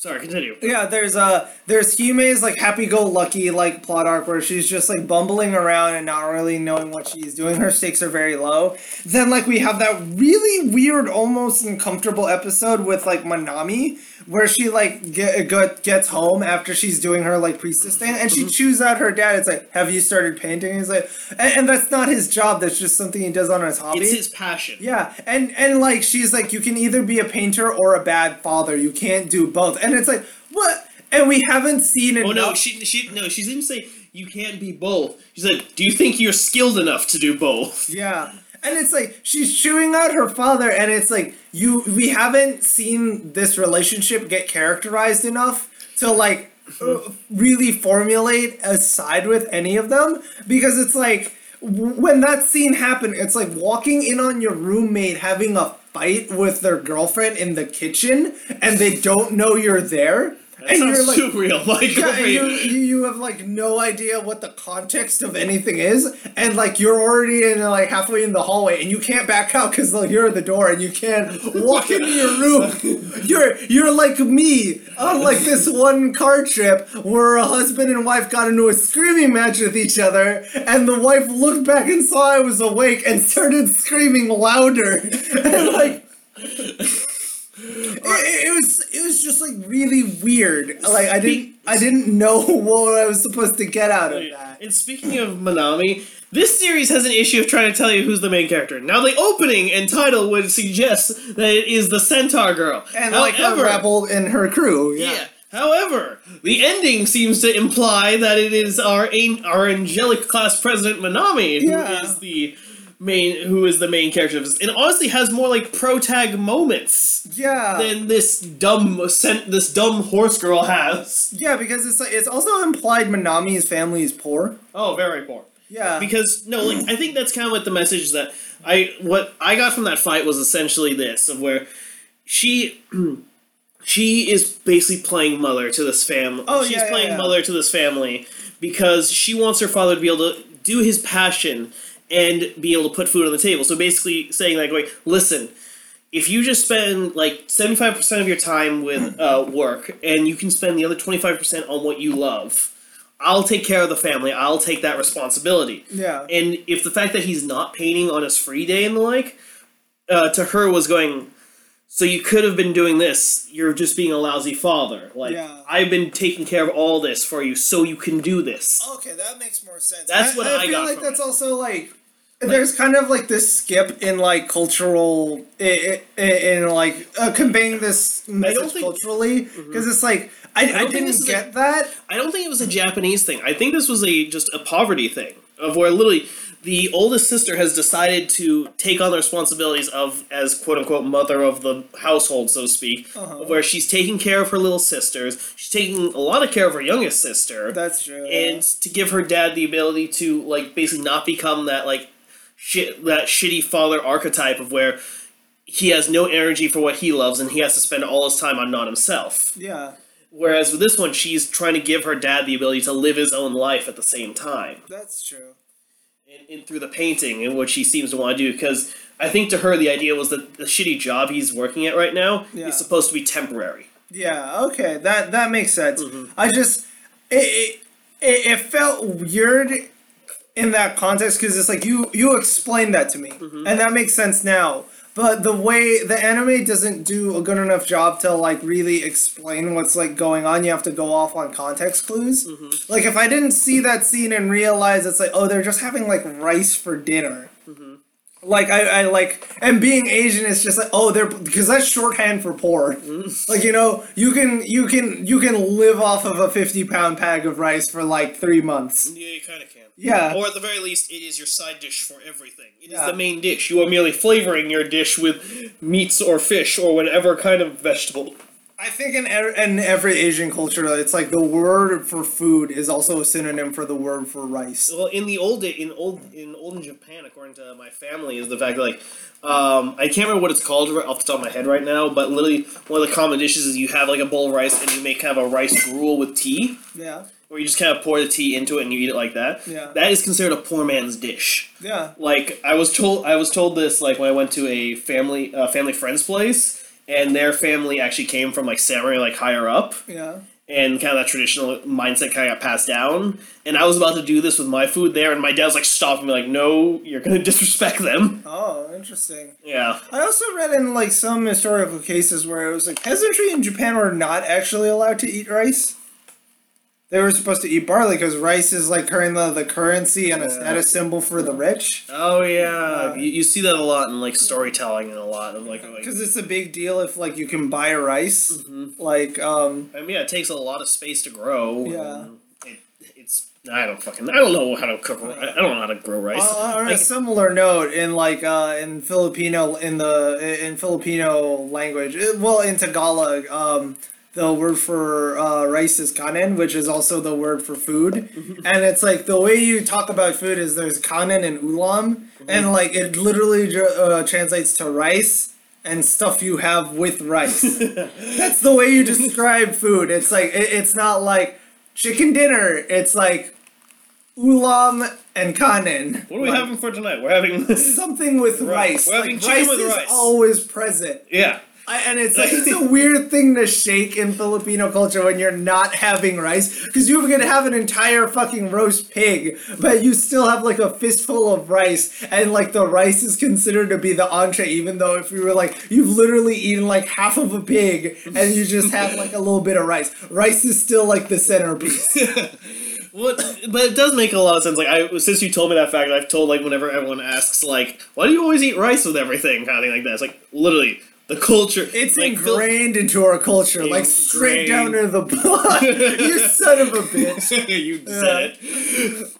Sorry, continue. yeah, there's uh there's Hime's like happy go lucky like plot arc where she's just like bumbling around and not really knowing what she's doing. Her stakes are very low. Then like we have that really weird, almost uncomfortable episode with like Manami where she like get, get gets home after she's doing her like priestess thing and she mm-hmm. chews out her dad. It's like, have you started painting? He's like, and, and that's not his job. That's just something he does on his hobby. It's his passion. Yeah, and and like she's like, you can either be a painter or a bad father. You can't do both. And it's like, what? And we haven't seen it. Oh no, she she no, she didn't say you can't be both. She said, "Do you think you're skilled enough to do both?" Yeah. And it's like she's chewing out her father, and it's like you we haven't seen this relationship get characterized enough to like really formulate a side with any of them because it's like when that scene happened, it's like walking in on your roommate having a fight with their girlfriend in the kitchen, and they don't know you're there. That and sounds you're like, too real. Like, yeah, you, you you have like no idea what the context of anything is, and like you're already in like halfway in the hallway, and you can't back out because you're at the door, and you can't walk into your room. You're you're like me on like this one car trip where a husband and wife got into a screaming match with each other, and the wife looked back and saw I was awake and started screaming louder, and like. It, it, was it was just like really weird. Like I didn't I didn't know what I was supposed to get out of that. And speaking of Manami, this series has an issue of trying to tell you who's the main character. Now, the opening and title would suggest that it is the Centaur girl. And like a However- rebel and her crew. Yeah. Yeah. However, the ending seems to imply that it is our an- our angelic class president Manami who Yeah. is the main who is the main character of this, and honestly has more like protag moments Yeah. than this dumb sent this dumb horse girl has. yeah, because it's like it's also implied Manami's family is poor. Oh, very poor. Yeah. because no like i think that's kind of what the message that i what i got from that fight was essentially this of where she she is basically playing mother to this family Oh, she's yeah, yeah, playing yeah. mother to this family because she wants her father to be able to do his passion and be able to put food on the table so basically saying like wait listen if you just spend like 75% of your time with uh, work and you can spend the other 25% on what you love i'll take care of the family i'll take that responsibility yeah. and if the fact that he's not painting on his free day and the like, uh, to her was going, so you could have been doing this. You're just being a lousy father. Like Yeah. I've been taking care of all this for you, so you can do this. Okay, that makes more sense. That's what I feel got like that's it. also like there's kind of like this skip in like cultural i- i- in like uh, conveying this message think- culturally because it's like I, I, don't think didn't this is a- get that. I don't think it was a Japanese thing. I think this was a just a poverty thing of where literally the oldest sister has decided to take on the responsibilities of as quote unquote mother of the household, so to speak, Uh-huh. where she's taking care of her little sisters. She's taking a lot of care of her youngest sister. That's true. and to give her dad the ability to like basically not become that like shit that shitty father archetype of where he has no energy for what he loves and he has to spend all his time on not himself. yeah, Whereas with this one, she's trying to give her dad the ability to live his own life at the same time, that's true. and, and through the painting and what she seems to want to do. Because I think to her, the idea was that the shitty job he's working at right now Yeah. is supposed to be temporary. Yeah, okay, that that makes sense. Mm-hmm. I just it, it it it felt weird in that context because it's like you you explained that to me, Mm-hmm. and that makes sense now. But the way the anime doesn't do a good enough job to like really explain what's like going on, you have to go off on context clues. Mm-hmm. Like if I didn't see that scene and realize it's like oh they're just having like rice for dinner. Mm-hmm. Like I, I like and being Asian is just like oh they're because that's shorthand for poor. Mm-hmm. Like you know you can you can you can live off of a fifty pound bag of rice for like three months. Yeah, you kind of can. Yeah. Or at the very least, it is your side dish for everything. It is Yeah. the main dish. You are merely flavoring your dish with meats or fish or whatever kind of vegetable. I think in, e- in every Asian culture, it's like the word for food is also a synonym for the word for rice. Well, in the old in old in olden Japan, according to my family, is the fact that like um, I can't remember what it's called off the top of my head right now, but literally one of the common dishes is you have like a bowl of rice and you make kind of a rice gruel with tea, Yeah, where you just kind of pour the tea into it and you eat it like that. Yeah. That is considered a poor man's dish. yeah. Like I was told, I was told this like when I went to a family uh, family friend's place, and their family actually came from like samurai, like higher up Yeah. and kind of that traditional mindset kind of got passed down. And I was about to do this with my food there, and my dad was like, "Stop!" me, like, "No, you're gonna disrespect them." Oh, interesting. Yeah, I also read in like some historical cases where it was like peasantry in Japan were not actually allowed to eat rice. They were supposed to eat barley because rice is like currently the currency and a status symbol for the rich. Oh yeah, you, you see that a lot in like storytelling and a lot of like, like Because it's a big deal if like you can buy rice. Mhm. Like um I mean, yeah, it takes a lot of space to grow. Yeah. It, it's I don't fucking I don't know how to cook. I don't know how to grow rice. Uh, on a Like, similar note, in like uh, in Filipino in the in Filipino language, eh, well in Tagalog, um, the word for uh, rice is kanin, which is also the word for food, and it's like the way you talk about food is there's kanin and ulam, and like it literally uh, translates to rice and stuff you have with rice. That's the way you describe food. It's like it, it's not like chicken dinner. It's like ulam and kanin. what are we Like, having for tonight? We're having Something with Right. rice. We're having like, chicken rice with is always present. yeah. I, and it's like it's a weird thing to shake in Filipino culture when you're not having rice because you're gonna have an entire fucking roast pig, but you still have like a fistful of rice, and like the rice is considered to be the entree, even though if you were like you've literally eaten like half of a pig and you just have like a little bit of rice. Rice is still like the centerpiece. Well, but it does make a lot of sense. Like I, since you told me that fact, I've told like whenever everyone asks, like, why do you always eat rice with everything, kind of thing like that. It's like literally the culture. It's like, Phil- ingrained into our culture, like straight down to the blood. you son of a bitch. you said it.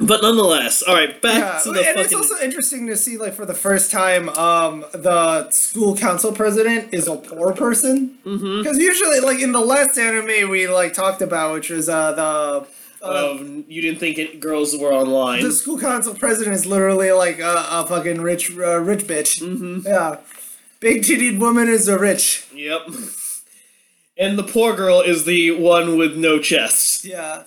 But nonetheless, all right, back Yeah, to and the it's also interesting to see, like, for the first time, um, the school council president is a poor person. Because usually, like, in the last anime we, like, talked about, which was, uh, the... Um, you didn't think it, girls were online. the school council president is literally, like, a, a fucking rich, uh, rich bitch. Mhm. Yeah. Big titted woman is a rich. Yep. And the poor girl is the one with no chest. Yeah.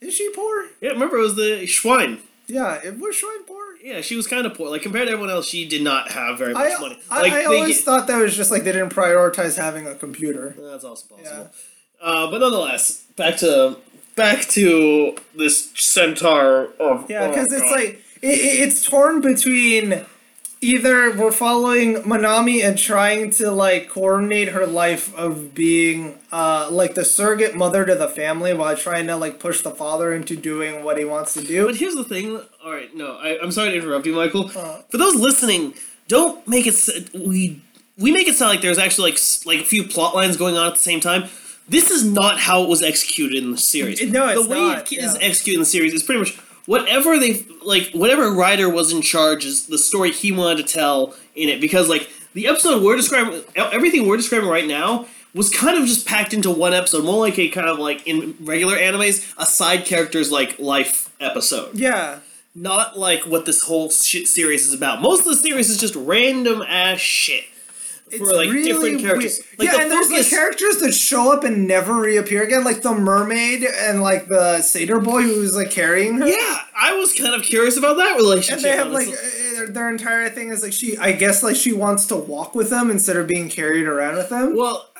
Is she poor? Yeah, remember it was the Schwein. Yeah, it was Schwein poor? Yeah, she was kind of poor. Like compared to everyone else, she did not have very much I, money. I, Like I they always get- thought that was just like they didn't prioritize having a computer. That's also possible. Uh, but nonetheless, back to back to this centaur of Yeah, oh because it's God. like it- it's torn between either we're following Manami and trying to like coordinate her life of being uh like the surrogate mother to the family while trying to like push the father into doing what he wants to do. But here's the thing. All right, no, I, I'm sorry to interrupt you, Michael. Uh. For those listening, don't make it. We we make it sound like there's actually like like a few plot lines going on at the same time. This is not how it was executed in the series. No, it's the way not, it is yeah. executed in the series is pretty much whatever they like. Whatever writer was in charge is the story he wanted to tell in it. Because like the episode we're describing, everything we're describing right now was kind of just packed into one episode, more like a kind of like in regular animes, a side character's like life episode Yeah. not like what this whole shit series is about. Most of the series is just random ass shit for It's like really different characters. Like yeah, the and there's the characters that show up and never reappear again, like the mermaid and like the satyr boy who's like carrying her. yeah, I was kind of curious about that relationship. And they have like uh, their entire thing is like she, I guess like she wants to walk with them instead of being carried around with them. well.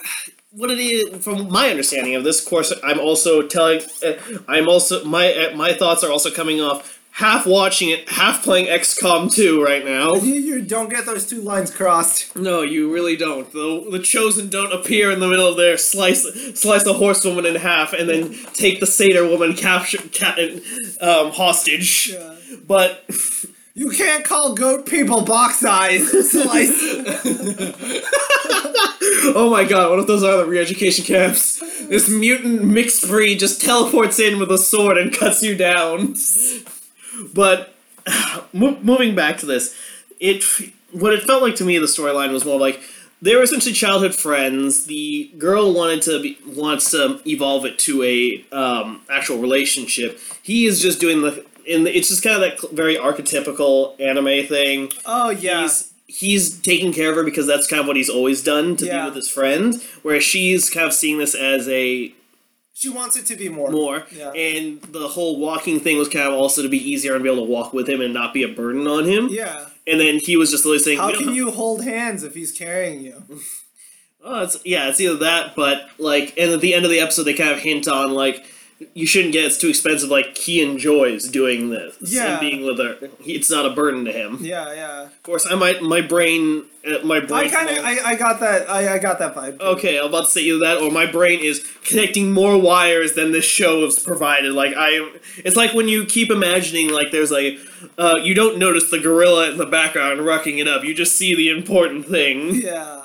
What it is, from my understanding of this course, I'm also telling. Uh, I'm also my uh, my thoughts are also coming off half watching it, half playing XCOM 2 right now. You, you don't get those two lines crossed. No, you really don't. The the chosen don't appear in the middle of there, slice slice the horsewoman in half, and then take the satyr woman capture ca- um, hostage. Yeah. But You can't call goat people box eyes. Slice. oh my god, what if those are the re-education camps? This mutant mixed breed just teleports in with a sword and cuts you down. But mo- moving back to this, it what it felt like to me the storyline was more like they were essentially childhood friends. The girl wanted to be, wants to evolve it to a um, actual relationship. He is just doing the in the, it's just kind of that very archetypical anime thing. Oh yeah. He's he's taking care of her because that's kind of what he's always done to Yeah. be with his friend. Whereas she's kind of seeing this as a she wants it to be more. more. Yeah. And the whole walking thing was kind of also to be easier and be able to walk with him and not be a burden on him. Yeah. And then he was just literally saying, How can you hold hands if he's carrying you? Oh, it's yeah, it's either that, but like, and at the end of the episode, they kind of hint on like, you shouldn't get it's too expensive. Like he enjoys doing this Yeah. and being with her. It's not a burden to him. Yeah, yeah. Of course, I might my brain, uh, my brain. I kind of, I, I got that, I, I got that vibe. Okay, I'm about to say either that or my brain is connecting more wires than this show has provided. Like I, it's like when you keep imagining like there's like, uh, you don't notice the gorilla in the background rucking it up. You just see the important thing. Yeah.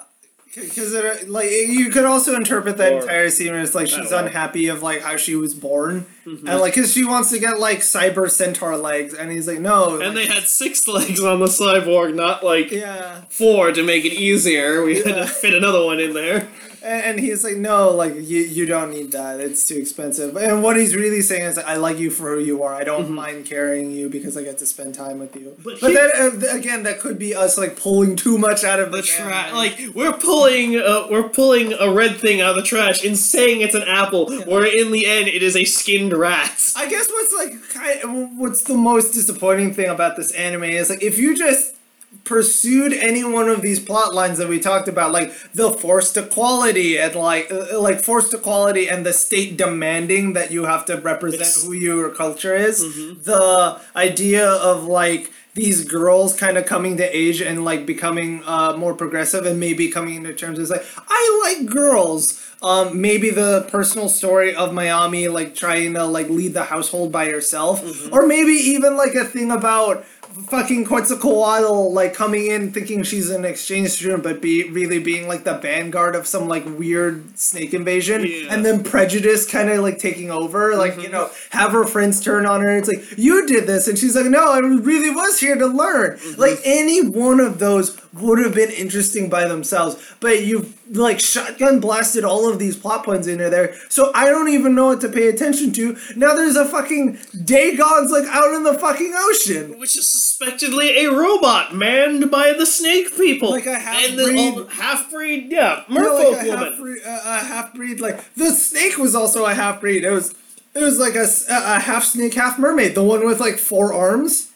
Because it like you could also interpret that Or- entire scene as like she's unhappy of like how she was born Mm-hmm. and like because she wants to get like cyber centaur legs and he's like no And they had six legs on the cyborg, not like yeah four to make it easier. We had to fit another one in there. And, and he's like no like you you don't need that. It's too expensive. And what he's really saying is like, I like you for who you are. I don't mind carrying you because I get to spend time with you. Mm-hmm. But but, he- then uh, again that could be us like pulling too much out of The the trash, like we're pulling, uh, we're pulling a red thing out of the trash and saying it's an apple, where in the end it is a skinned rat. I guess what's like kind what's the most disappointing thing about this anime is like if you just pursued any one of these plot lines that we talked about like the forced equality and like uh, like forced equality and the state demanding that you have to represent who your culture is. The idea of like these girls kind of coming to age and like becoming uh, more progressive and maybe coming into terms as like I like girls. Um, maybe the personal story of Manami like trying to like lead the household by herself, or maybe even like a thing about fucking Quetzalcoatl like coming in thinking she's an exchange student but be really being like the vanguard of some like weird snake invasion Yeah. and then prejudice kind of like taking over like you mm-hmm. know have her friends turn on her it's like you did this and she's like no I really was here to learn. Mm-hmm. Like any one of those would have been interesting by themselves but you've like shotgun blasted all of these plot points into there so I don't even know what to pay attention to now there's a fucking Dagon's like out in the fucking ocean Which is suspectedly a robot manned by the snake people. Like a And the half-breed- all- half-breed, yeah, merfolk like a woman. half breed, uh, a half breed. Like the snake was also a half breed. It was it was like a, a half snake, half mermaid. The one with like four arms.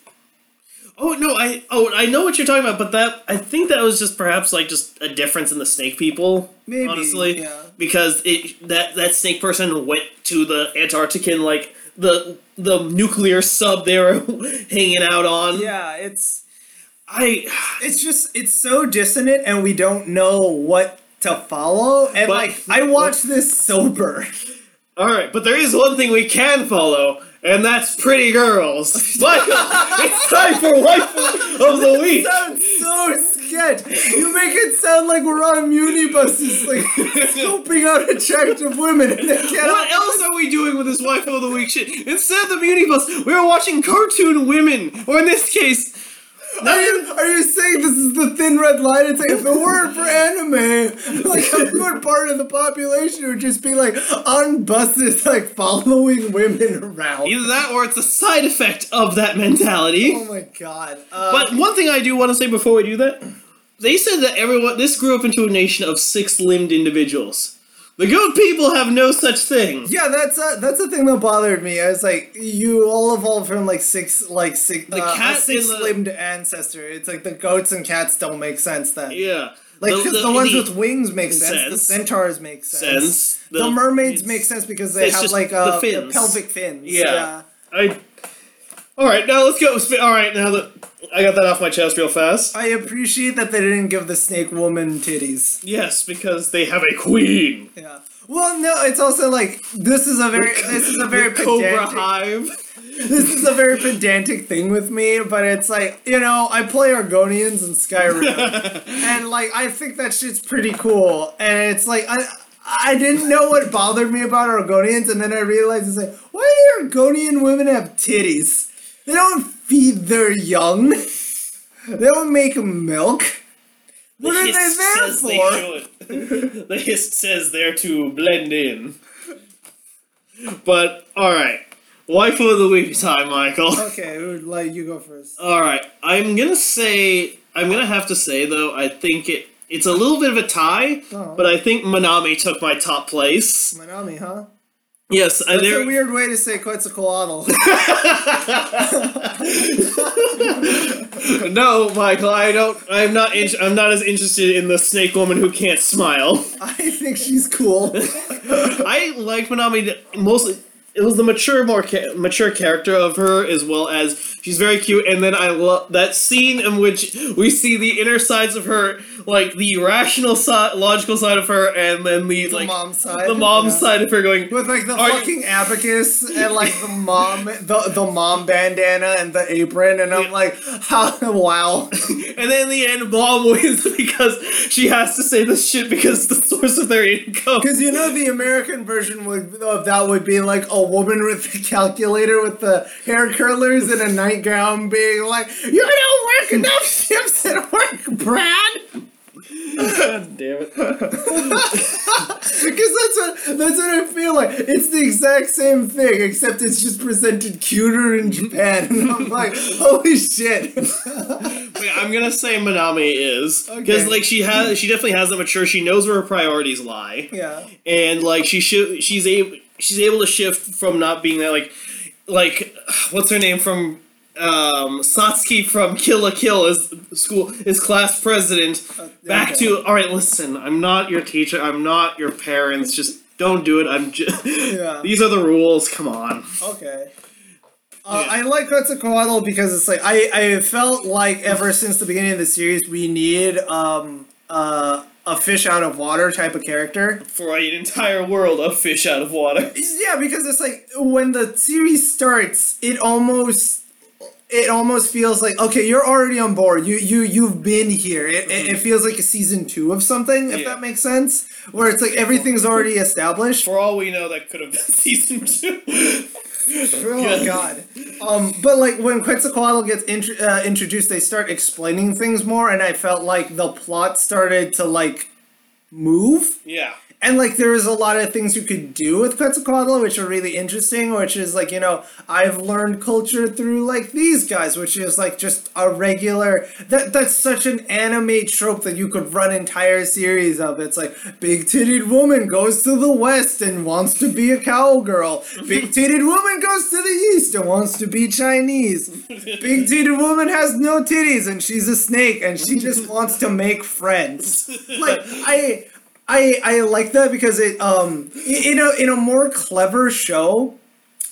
Oh no, I oh I know what you're talking about, but that I think that was just perhaps like just a difference in the snake people. Maybe, honestly, yeah. because it that that snake person went to the Antarctican like the the nuclear sub they were hanging out on. Yeah, it's I it's just it's so dissonant, and we don't know what to follow. And But- like I watched this sober. all right, but there is one thing we can follow. And that's pretty girls. Michael, uh, it's time for waifu of the week. sounds so sketch. You make it sound like we're on Unibuses, like scoping out attractive women, and they can't. What else are we doing with this Wife of the week shit? Instead of the beauty bus, we are watching cartoon women, or in this case, Are you, are you saying this is the thin red line? It's like if it weren't for anime, like a good part of the population would just be like on buses, like following women around. either that or it's a side effect of that mentality. Oh my god. Uh, But one thing I do want to say before we do that, they said that everyone this grew up into a nation of six-limbed individuals. The goat people have no such thing. yeah, that's a, that's the thing that bothered me. I was like, you all evolved from like six, like six, The uh, cat a in the- ancestor. It's like the goats and cats don't make sense then. Yeah. Like, The- the- the, ones with wings make sense. The centaurs make sense. Sense. The, mermaids make sense because they have like the uh, fins. pelvic fins. Yeah. I. All right, now let's go. All right, now that I got that off my chest real fast. I appreciate that they didn't give the snake woman titties. Yes, because they have a queen. Yeah. Well, no, it's also like this is a very this is a very Cobra pedantic, Hive. this is a very pedantic thing with me, but it's like you know I play Argonians in Skyrim, and like I think that shit's pretty cool, and it's like I. I didn't know what bothered me about Argonians, and then I realized it's like, why do Argonian women have titties? They don't feed their young. They don't make milk. What are they there for? They the hist says they're to blend in. But alright. Waifu of the week time, Michael. Okay, like you go first? Alright. I'm gonna say I'm gonna have to say though, I think it it's a little bit of a tie, Oh. but I think Manami took my top place. Manami, huh? Yes, I That's a weird way to say Quetzalcoatl. No, Michael, I don't I'm not in, I'm not as interested in the snake woman who can't smile. I think she's cool. I like Manami mostly. It was the mature, more ca- mature character of her, as well as she's very cute. And then I love that scene in which we see the inner sides of her, like the rational side, logical side of her, and then the, The like mom side. the mom yeah. side of her going. With like the Are you- fucking abacus and like the mom, the the mom bandana and the apron, and I'm Yeah. like, how, wow. And then in the end, mom wins because she has to say this shit because the source of their income. Because you know the American version would, of that would be like a woman with a calculator with the hair curlers and a nightgown being like, You don't work enough shifts at work, Brad! God damn it. Because that's what that's what I feel like. It's the exact same thing, except it's just presented cuter in Japan. And I'm like, holy shit. Wait, I'm gonna say Manami is because Okay. like she has, she definitely has a mature. She knows where her priorities lie. yeah. and like she shi she's able she's able to shift from not being that like like what's her name from um Satsuki from Kill la Kill is school is class president back okay. to all right listen I'm not your teacher I'm not your parents just don't do it I'm just Yeah. these are the rules come on Okay. Uh, Yeah. I like Quetzalcoatl because it's like I, I felt like ever since the beginning of the series we need um uh, a fish out of water type of character. for an entire world of fish out of water Yeah, because it's like when the series starts, it almost it almost feels like okay, you're already on board. You you you've been here. It, it, it feels like a season two of something, if Yeah. that makes sense. Where it's like everything's already established. for all we know that could have been season two Oh god. Um, but like when Quetzalcoatl gets int- uh, introduced, they start explaining things more, and I felt like the plot started to like move. yeah And like there was a lot of things you could do with Quetzalcoatl, which are really interesting. Which is like you know I've learned culture through like these guys, which is like just a regular. That that's such an anime trope that you could run entire series of. It's like big titted woman goes to the west and wants to be a cowgirl. Big titted woman goes to the east and wants to be Chinese. Big titted woman has no titties and she's a snake and she just wants to make friends. Like I. I I like that because it um in a in a more clever show,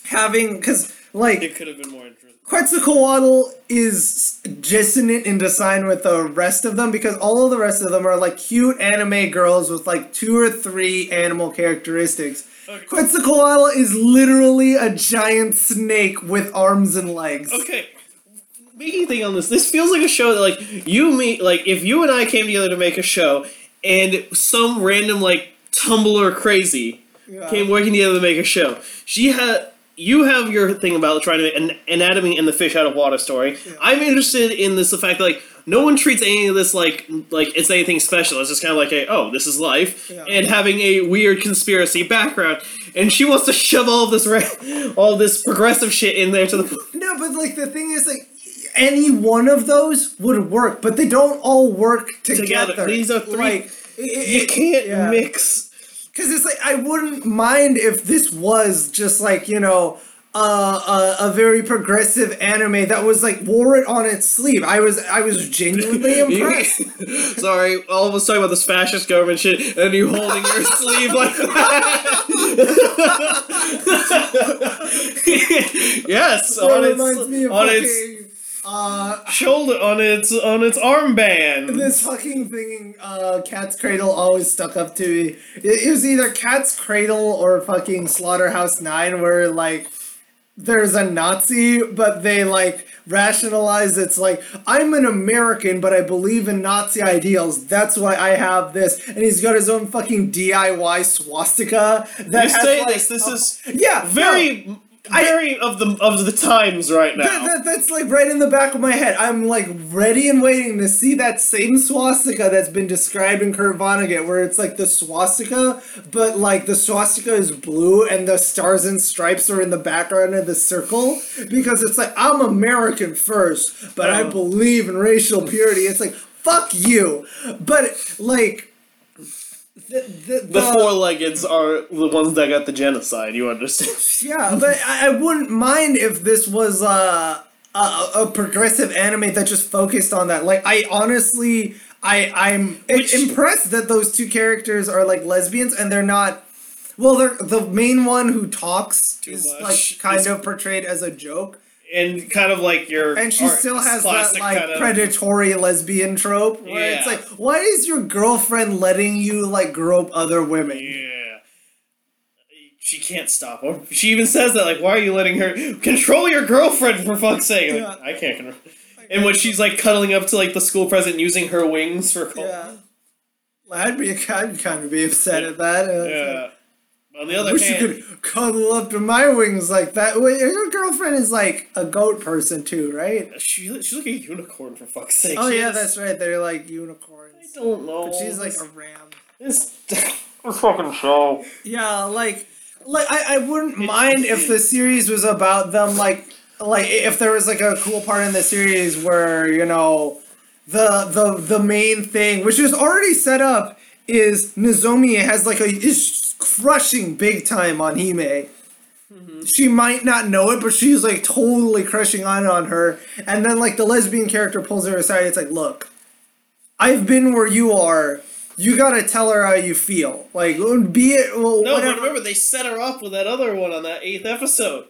having because like it could have been more interesting Quetzalcoatl is dissonant in design with the rest of them because all of the rest of them are like cute anime girls with like two or three animal characteristics. Okay. Quetzalcoatl is literally a giant snake with arms and legs. Okay. Making thing on this, this feels like a show that like you me like if you and I came together to make a show and some random like Tumblr crazy Yeah. came working together to make a show. She had you have your thing about trying to make an anatomy and the fish out of water story. I'm interested in this the fact that like no one treats any of this like like it's anything special. It's just kind of like a oh this is life Yeah. and having a weird conspiracy background. And she wants to shove all of this all this progressive shit in there to the No, but like the thing is like any one of those would work, but they don't all work together. Together. These are three- Like, you can't yeah. mix. Because it's like I wouldn't mind if this was just like you know uh, a a very progressive anime that was like wore it on its sleeve. I was I was genuinely impressed. Sorry, all of us talking about this fascist government shit, and you holding your sleeve like that. yes, That on its reminds me of on fucking, its uh, shoulder, on its on its armband. this fucking thing. Uh, Cat's Cradle always stuck up to me. It, it was either Cat's Cradle or fucking Slaughterhouse Nine, where like there's a Nazi, but they like rationalize it's like I'm an American, but I believe in Nazi ideals. That's why I have this, and he's got his own fucking DIY swastika that You say like, this. This a- is yeah very I- very of the of the times right now. That, that, that's like right in the back of my head. I'm like ready and waiting to see that same swastika that's been described in Kurt Vonnegut, where it's like the swastika, but like the swastika is blue and the stars and stripes are in the background of the circle because it's like I'm American first, but I Oh. believe in racial purity. It's like fuck you, but like. The, the, the the- four-leggeds are the ones that got the genocide. You understand? yeah, but I, I wouldn't mind if this was uh, a a progressive anime that just focused on that. Like, I honestly, I I'm Which- impressed that those two characters are like lesbians and they're not. Well, they're the main one who talks is like kind Is- of portrayed as a joke, and kind of like your and she art- still has that like kind of- predatory lesbian trope where it's like, why is your girlfriend letting you like grope other women? Yeah. She can't stop. Or she even says that, like, why are you letting her control your girlfriend for fuck's sake? Like, Yeah. I can't control. And when she's like cuddling up to like the school president using her wings for Yeah. I'd be I'd kind of be upset at that. Uh, Yeah. On the other wish you could cuddle up to my wings like that. Wait, your girlfriend is like a goat person too, right? she she's like a unicorn for fuck's sake. Oh She yeah, is- that's right. They're like unicorns. I don't know. But she's like a ram. It's, it's fucking show. Yeah, like, like I, I wouldn't mind if the series was about them, like, like if there was like a cool part in the series where you know, the the the main thing, which is already set up, is Nozomi has like a is crushing big time on Hime. She might not know it, but she's like totally crushing on on her. And then like the lesbian character pulls her aside. It's like, look, I've been where you are. You gotta tell her how you feel. Like, be it well, No, whatever. but remember they set her up with that other one on that eighth episode.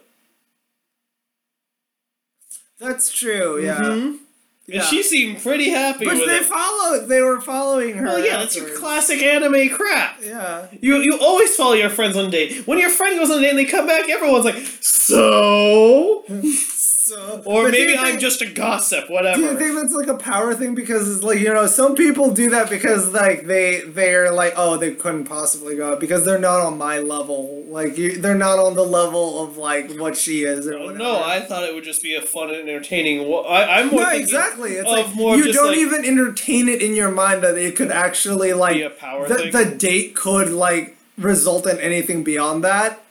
That's true. Yeah. Mhm. Yeah. And she seemed pretty happy but they it. followed. They were following her. Well, yeah, that's your classic anime crap. Yeah. You you always follow your friends on a date. When your friend goes on a date and they come back, everyone's like, so? So, Or maybe I'm just a gossip, whatever. Do you think that's like a power thing? Because it's like you know, some people do that because like they they're like, oh, they couldn't possibly go out because they're not on my level. Like you, they're not on the level of like what she is or whatever. no, I thought it would just be a fun and entertaining. I, I'm more No, exactly. It's of like more you don't like, even entertain it in your mind that it could actually like be a power the, thing. the date could like result in anything beyond that.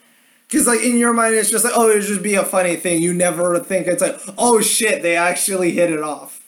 Because like in your mind, it's just like oh, it would just be a funny thing. You never think it's like oh shit, they actually hit it off.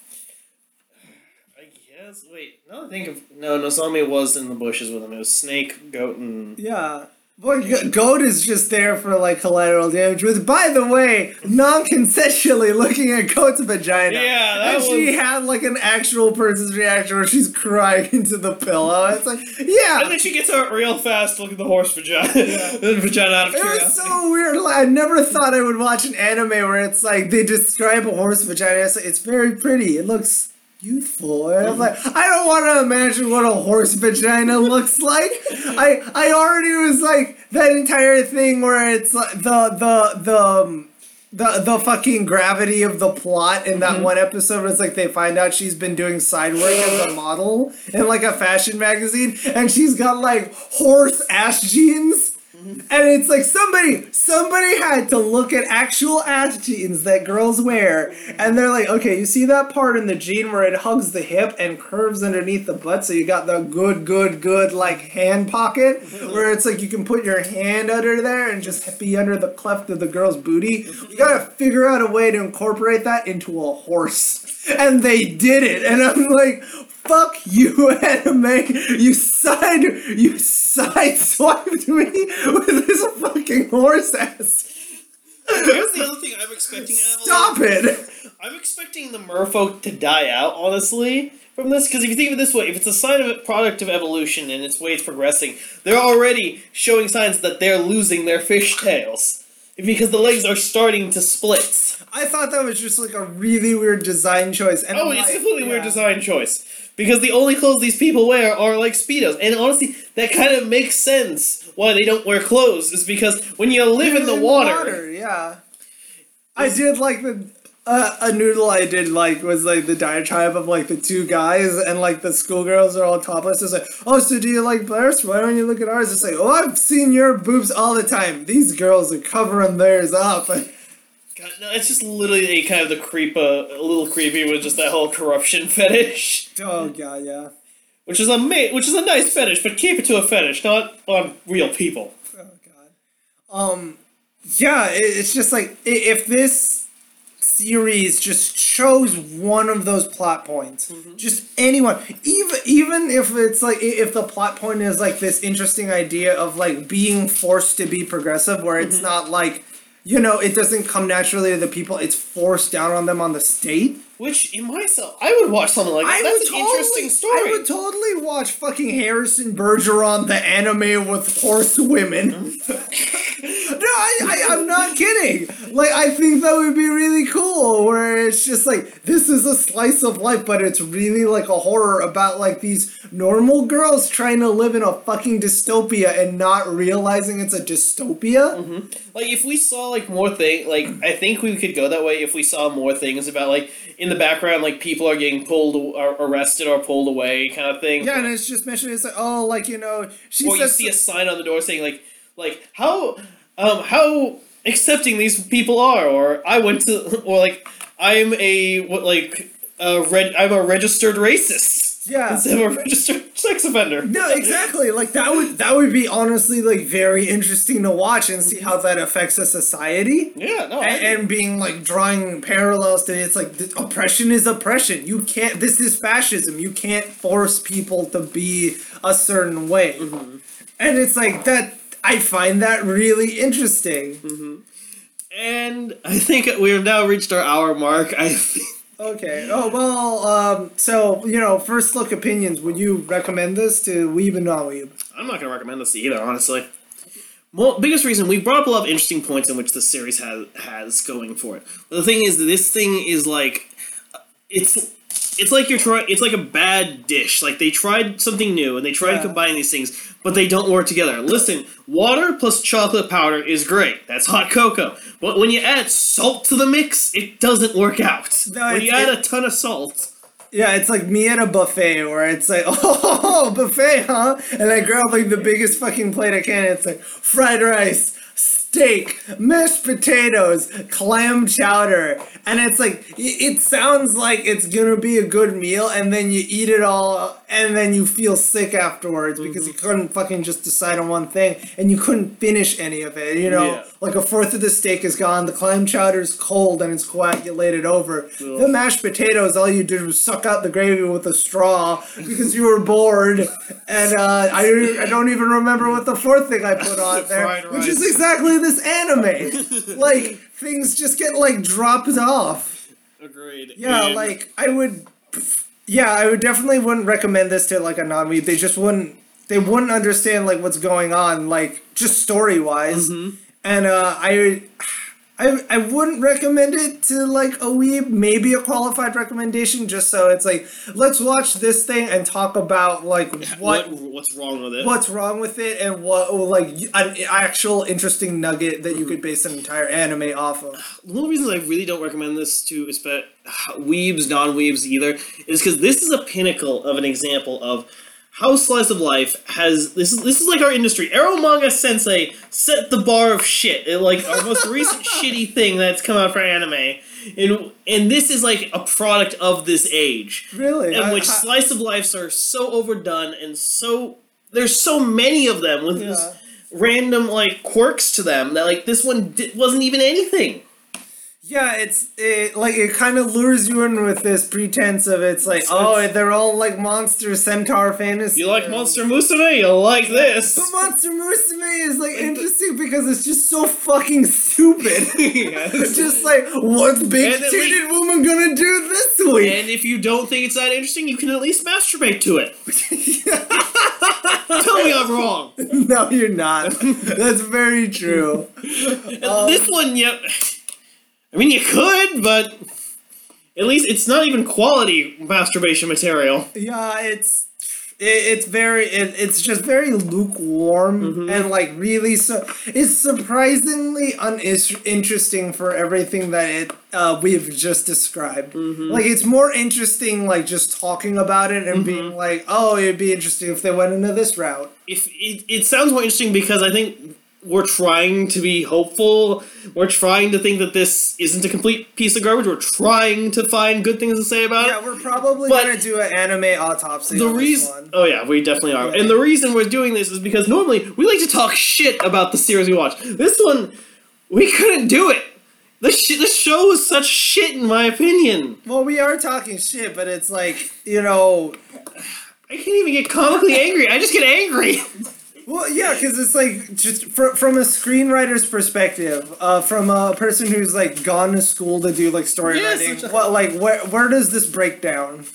I guess. Wait, no, I think of no, Nozomi was in the bushes with him. It was Snake, Goat, and Yeah. Boy, G- Goat is just there for like collateral damage. With by the way, non-consensually looking at Goat's vagina. Yeah, that and she had like an actual person's reaction where she's crying into the pillow. It's like yeah. and then she gets out real fast. Look at the horse vagina, the vagina out of It was so weird. Like, I never thought I would watch an anime where it's like they describe a horse vagina. It's, like, it's very pretty. It looks youthful. And I'm like, I don't want to imagine what a horse vagina looks like. I I already was like that entire thing where it's like the the the. Um, the, the fucking gravity of the plot in that one episode it's like they find out she's been doing side work as a model in like a fashion magazine and she's got like horse ass jeans and it's like somebody somebody had to look at actual ass jeans that girls wear. And they're like okay you see that part in the jean where it hugs the hip and curves underneath the butt so you got the good good good like hand pocket? Where it's like you can put your hand under there and just be under the cleft of the girl's booty? You gotta figure out a way to incorporate that into a horse. And they did it. And i'm like Fuck you, anime! You side you sideswiped me with this fucking horse ass. Here's the other thing I'm expecting. out of Stop it! I'm expecting the merfolk to die out, honestly, from this. Because if you think of it this way, if it's a sign of a product of evolution and its way it's progressing, they're already showing signs that they're losing their fishtails. Because the legs are starting to split. I thought that was just like a really weird design choice. And Oh, I'm it's a like, completely weird design choice. Because the only clothes these people wear are like Speedos. And honestly, that kind of makes sense why they don't wear clothes, is because when you live in the water. yeah. I did like the Uh, a noodle I did like was like the diatribe of like the two guys and like the schoolgirls are all topless. It's like, oh, so do you like breasts? Why don't you look at ours? It's like, oh, I've seen your boobs all the time. These girls are covering theirs up. No, it's just literally a kind of the creep, uh, a little creepy with just that whole corruption fetish, Oh god, yeah. which is a ma- which is a nice fetish, but keep it to a fetish, not on real people. Oh god. Um, yeah, it's just like if this series just chose one of those plot points, just anyone, even even if it's like if the plot point is like this interesting idea of like being forced to be progressive, where it's not like. You know, it doesn't come naturally to the people. It's forced down on them on the state. Which, in myself, I would watch something like that. That's an interesting story. I would totally watch fucking Harrison Bergeron the anime with horse women. no, I, I, I'm not kidding. Like, I think that would be really cool. Where it's just like this is a slice of life, but it's really like a horror about like these normal girls trying to live in a fucking dystopia and not realizing it's a dystopia. Mm-hmm. like if we saw like more thing like i think we could go that way if we saw more things about like in the background like people are getting pulled or arrested or pulled away kind of thing Yeah, and it's just mentioned. It's like, oh, like you know, she or you see a sign on the door saying like like how um how accepting these people are or i went to or like i'm a what like a red i'm a registered racist Yeah. instead of a registered sex offender No, exactly. Like that would that would be honestly like very interesting to watch and see how that affects a society. yeah no And, and being like drawing parallels to it's like oppression is oppression. You can't. This is fascism. You can't force people to be a certain way. Mm-hmm. And it's like that. I find that really interesting. Mm-hmm. and i think we have now reached our hour mark i think Okay. Oh well. Um. So you know, first look opinions. Would you recommend this to weeb and non-weeb? I'm not to recommend this either, honestly. Well, biggest reason we brought up a lot of interesting points in which the series has has going for it. The thing is, this thing is like, it's it's like you're trying. It's like a bad dish. Like they tried something new and they tried Yeah. to combine these things, but they don't work together. Listen, water plus chocolate powder is great. That's hot cocoa. But when you add salt to the mix, it doesn't work out. No, when you add it- a ton of salt. Yeah, it's like me at a buffet where it's like, oh, buffet, huh? And I grab like the biggest fucking plate I can. And it's like fried rice, steak, mashed potatoes, clam chowder, and it's like it, sounds like it's gonna be a good meal, and then you eat it all, and then you feel sick afterwards because you couldn't fucking just decide on one thing, and you couldn't finish any of it. You know, Yeah. like a fourth of the steak is gone, the clam chowder's cold, and it's coagulated over. The mashed potatoes, all you did was suck out the gravy with a straw because you were bored, and uh, I I don't even remember what the fourth thing I put on there, which is exactly this anime. like things just get like dropped off. Agreed. Yeah, And- like I would. Yeah, I would definitely wouldn't recommend this to like a non-weeb. They just wouldn't. They wouldn't understand like what's going on, like just story wise. And uh, I, I, I wouldn't recommend it to like a weeb. Maybe a qualified recommendation, just so it's like let's watch this thing and talk about like what. what what's wrong with it? What's wrong with it, and what like an actual interesting nugget that you could base an entire anime off of? one of the reasons I really don't recommend this to weebs, non-weebs either is because this is a pinnacle of an example of how slice of life has this is this is like our industry. Eromanga Sensei set the bar of shit. It, like our most recent shitty thing that's come out for anime. And and this is like a product of this age. Really, In I- which I- slice of lives are so overdone and so there's so many of them with Yeah. random like quirks to them that like this one di- wasn't even anything. Yeah, it's it like it kind of lures you in with this pretense of it's like oh they're all like monster centaur fantasy. You like Monster Musume? You'll like this. But Monster Musume is like interesting because it's just so fucking stupid. It's just like what's big titted woman gonna do this week? and if you don't think it's that interesting, you can at least masturbate to it. Tell me I'm wrong. no, you're not. That's very true. Um, this one, yeah. I mean, you could, but at least it's not even quality masturbation material. Yeah, it's It, it's very it, it's just very lukewarm Mm-hmm. and like really so it's surprisingly uninteresting for everything that it uh, we've just described. Mm-hmm. Like it's more interesting like just talking about it and Mm-hmm. being like, oh, it'd be interesting if they went into this route. if it, it sounds more interesting because I think we're trying to be hopeful. We're trying to think that this isn't a complete piece of garbage. We're trying to find good things to say about Yeah, it. Yeah, we're probably But- gonna do an anime autopsy. The reason, oh yeah, we definitely are. Yeah. And the reason we're doing this is because normally we like to talk shit about the series we watch. This one, we couldn't do it. The sh- this show was such shit, in my opinion. Well, we are talking shit, but it's like you know, I can't even get comically angry. I just get angry. Well, yeah, because it's like just fr- from a screenwriter's perspective, uh, from a person who's like gone to school to do like story writing. a- What like where where does this break down?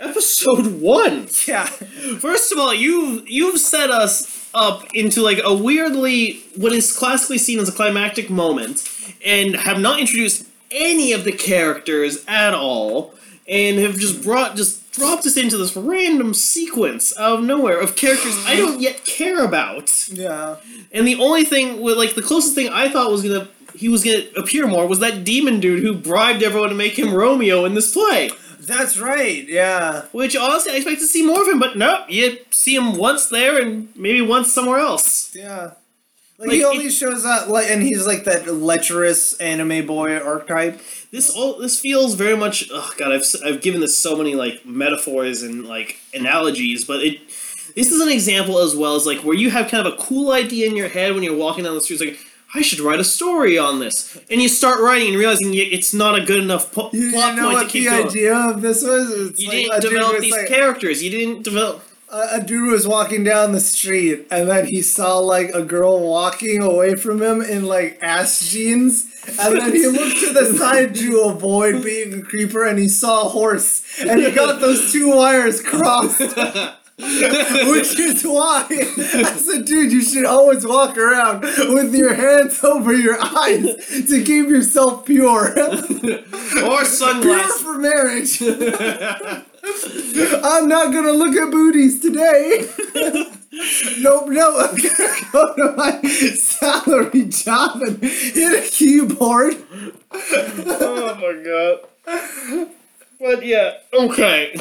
Episode one. Yeah, First of all, you you've set us up into like a weirdly what is classically seen as a climactic moment, and have not introduced any of the characters at all, and have just brought just dropped us into this random sequence out of nowhere of characters I don't yet care about. yeah. And the only thing with like the closest thing I thought was gonna he was gonna appear more was that demon dude who bribed everyone to make him Romeo in this play. That's right. Yeah. Which honestly, I expect to see more of him, but no, you see him once there and maybe once somewhere else. Yeah. Like, Like, he only it- shows up like, and he's like that lecherous anime boy archetype. This all this feels very much. Oh god, I've I've given this so many like metaphors and like analogies, but it this is an example as well as like where you have kind of a cool idea in your head when you're walking down the street, like. I should write a story on this, and you start writing and realizing it's not a good enough po- You, plot know point what to keep the going. idea of this was? It's You like didn't develop these like- characters. You didn't develop. a, a dude was walking down the street and then he saw like a girl walking away from him in like ass jeans and then he looked to the side to avoid being a creeper and he saw a horse and he got those two wires crossed which is why I said dude you should always walk around with your hands over your eyes to keep yourself pure Or pure sunglasses. for marriage I'm not gonna look at booties today. nope, no, I'm gonna go to my salary job and hit a keyboard. oh my god. But yeah, okay.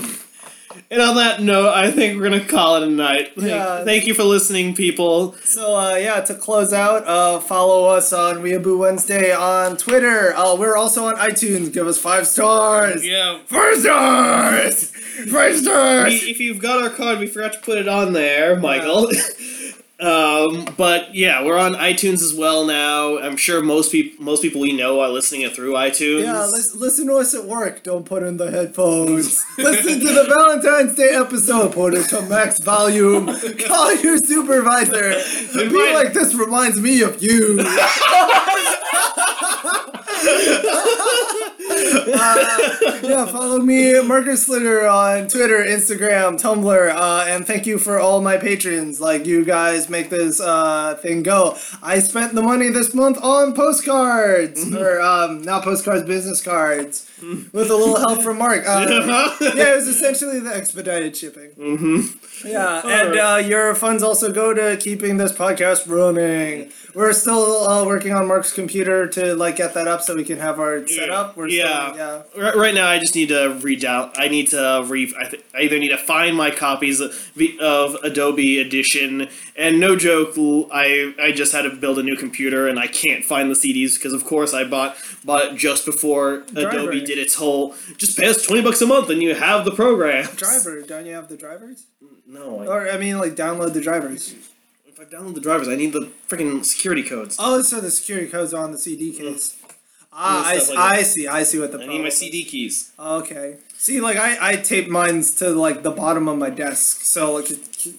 And on that note, I think we're gonna call it a night. Thank, Yeah. thank you for listening, people. So uh, yeah, to close out, uh, follow us on Weeaboo Wednesday on Twitter. Uh, we're also on iTunes. Give us five stars. Yeah. Five stars. Five stars. If you've got our card, we forgot to put it on there, Michael. um, but yeah, we're on iTunes as well now. I'm sure most people most people we know are listening it through iTunes. Yeah, listen, listen to us at work. Don't put in the headphones. listen to the Valentine's Day episode. Put it to max volume. Call your supervisor. Be might- like, this reminds me of you. Uh, yeah, follow me, Marcus Slitter, on Twitter, Instagram, Tumblr, uh, and thank you for all my patrons. Like, you guys make this uh, thing go. I spent the money this month on postcards, or um, not postcards, business cards, with a little help from Mark. Uh, yeah, it was essentially the expedited shipping. Mm-hmm. Yeah, and uh, your funds also go to keeping this podcast running. We're still uh, working on Mark's computer to like get that up so we can have our setup. We're yeah. still, yeah. Right, right now, I just need to read out. I need to re. I, th- I either need to find my copies of, of Adobe Audition, and no joke, I I just had to build a new computer, and I can't find the CDs because, of course, I bought bought it just before Adobe did its whole. Just pay us twenty bucks a month, and you have the program. Driver, don't you have the drivers? No, I, Or I mean, like download the drivers. I download the drivers, I need the freaking security codes. Oh, so the security code's on the CD case. Ah, I, Yeah, like. I see. I see what the I problem need my is. CD keys. Okay. See, like I, I tape mines to like the bottom of my desk, so like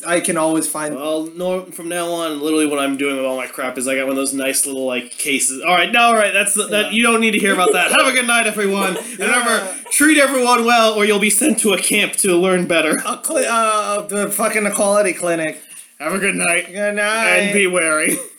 I can always find. Well, no. From now on, literally, what I'm doing with all my crap is I got one of those nice little like cases. All right, no, all right. That's the, Yeah. that. You don't need to hear about that. Have a good night, everyone. And remember, treat everyone well, or you'll be sent to a camp to learn better. A cli- uh, the fucking equality clinic. Have a good night, Good night. and be wary.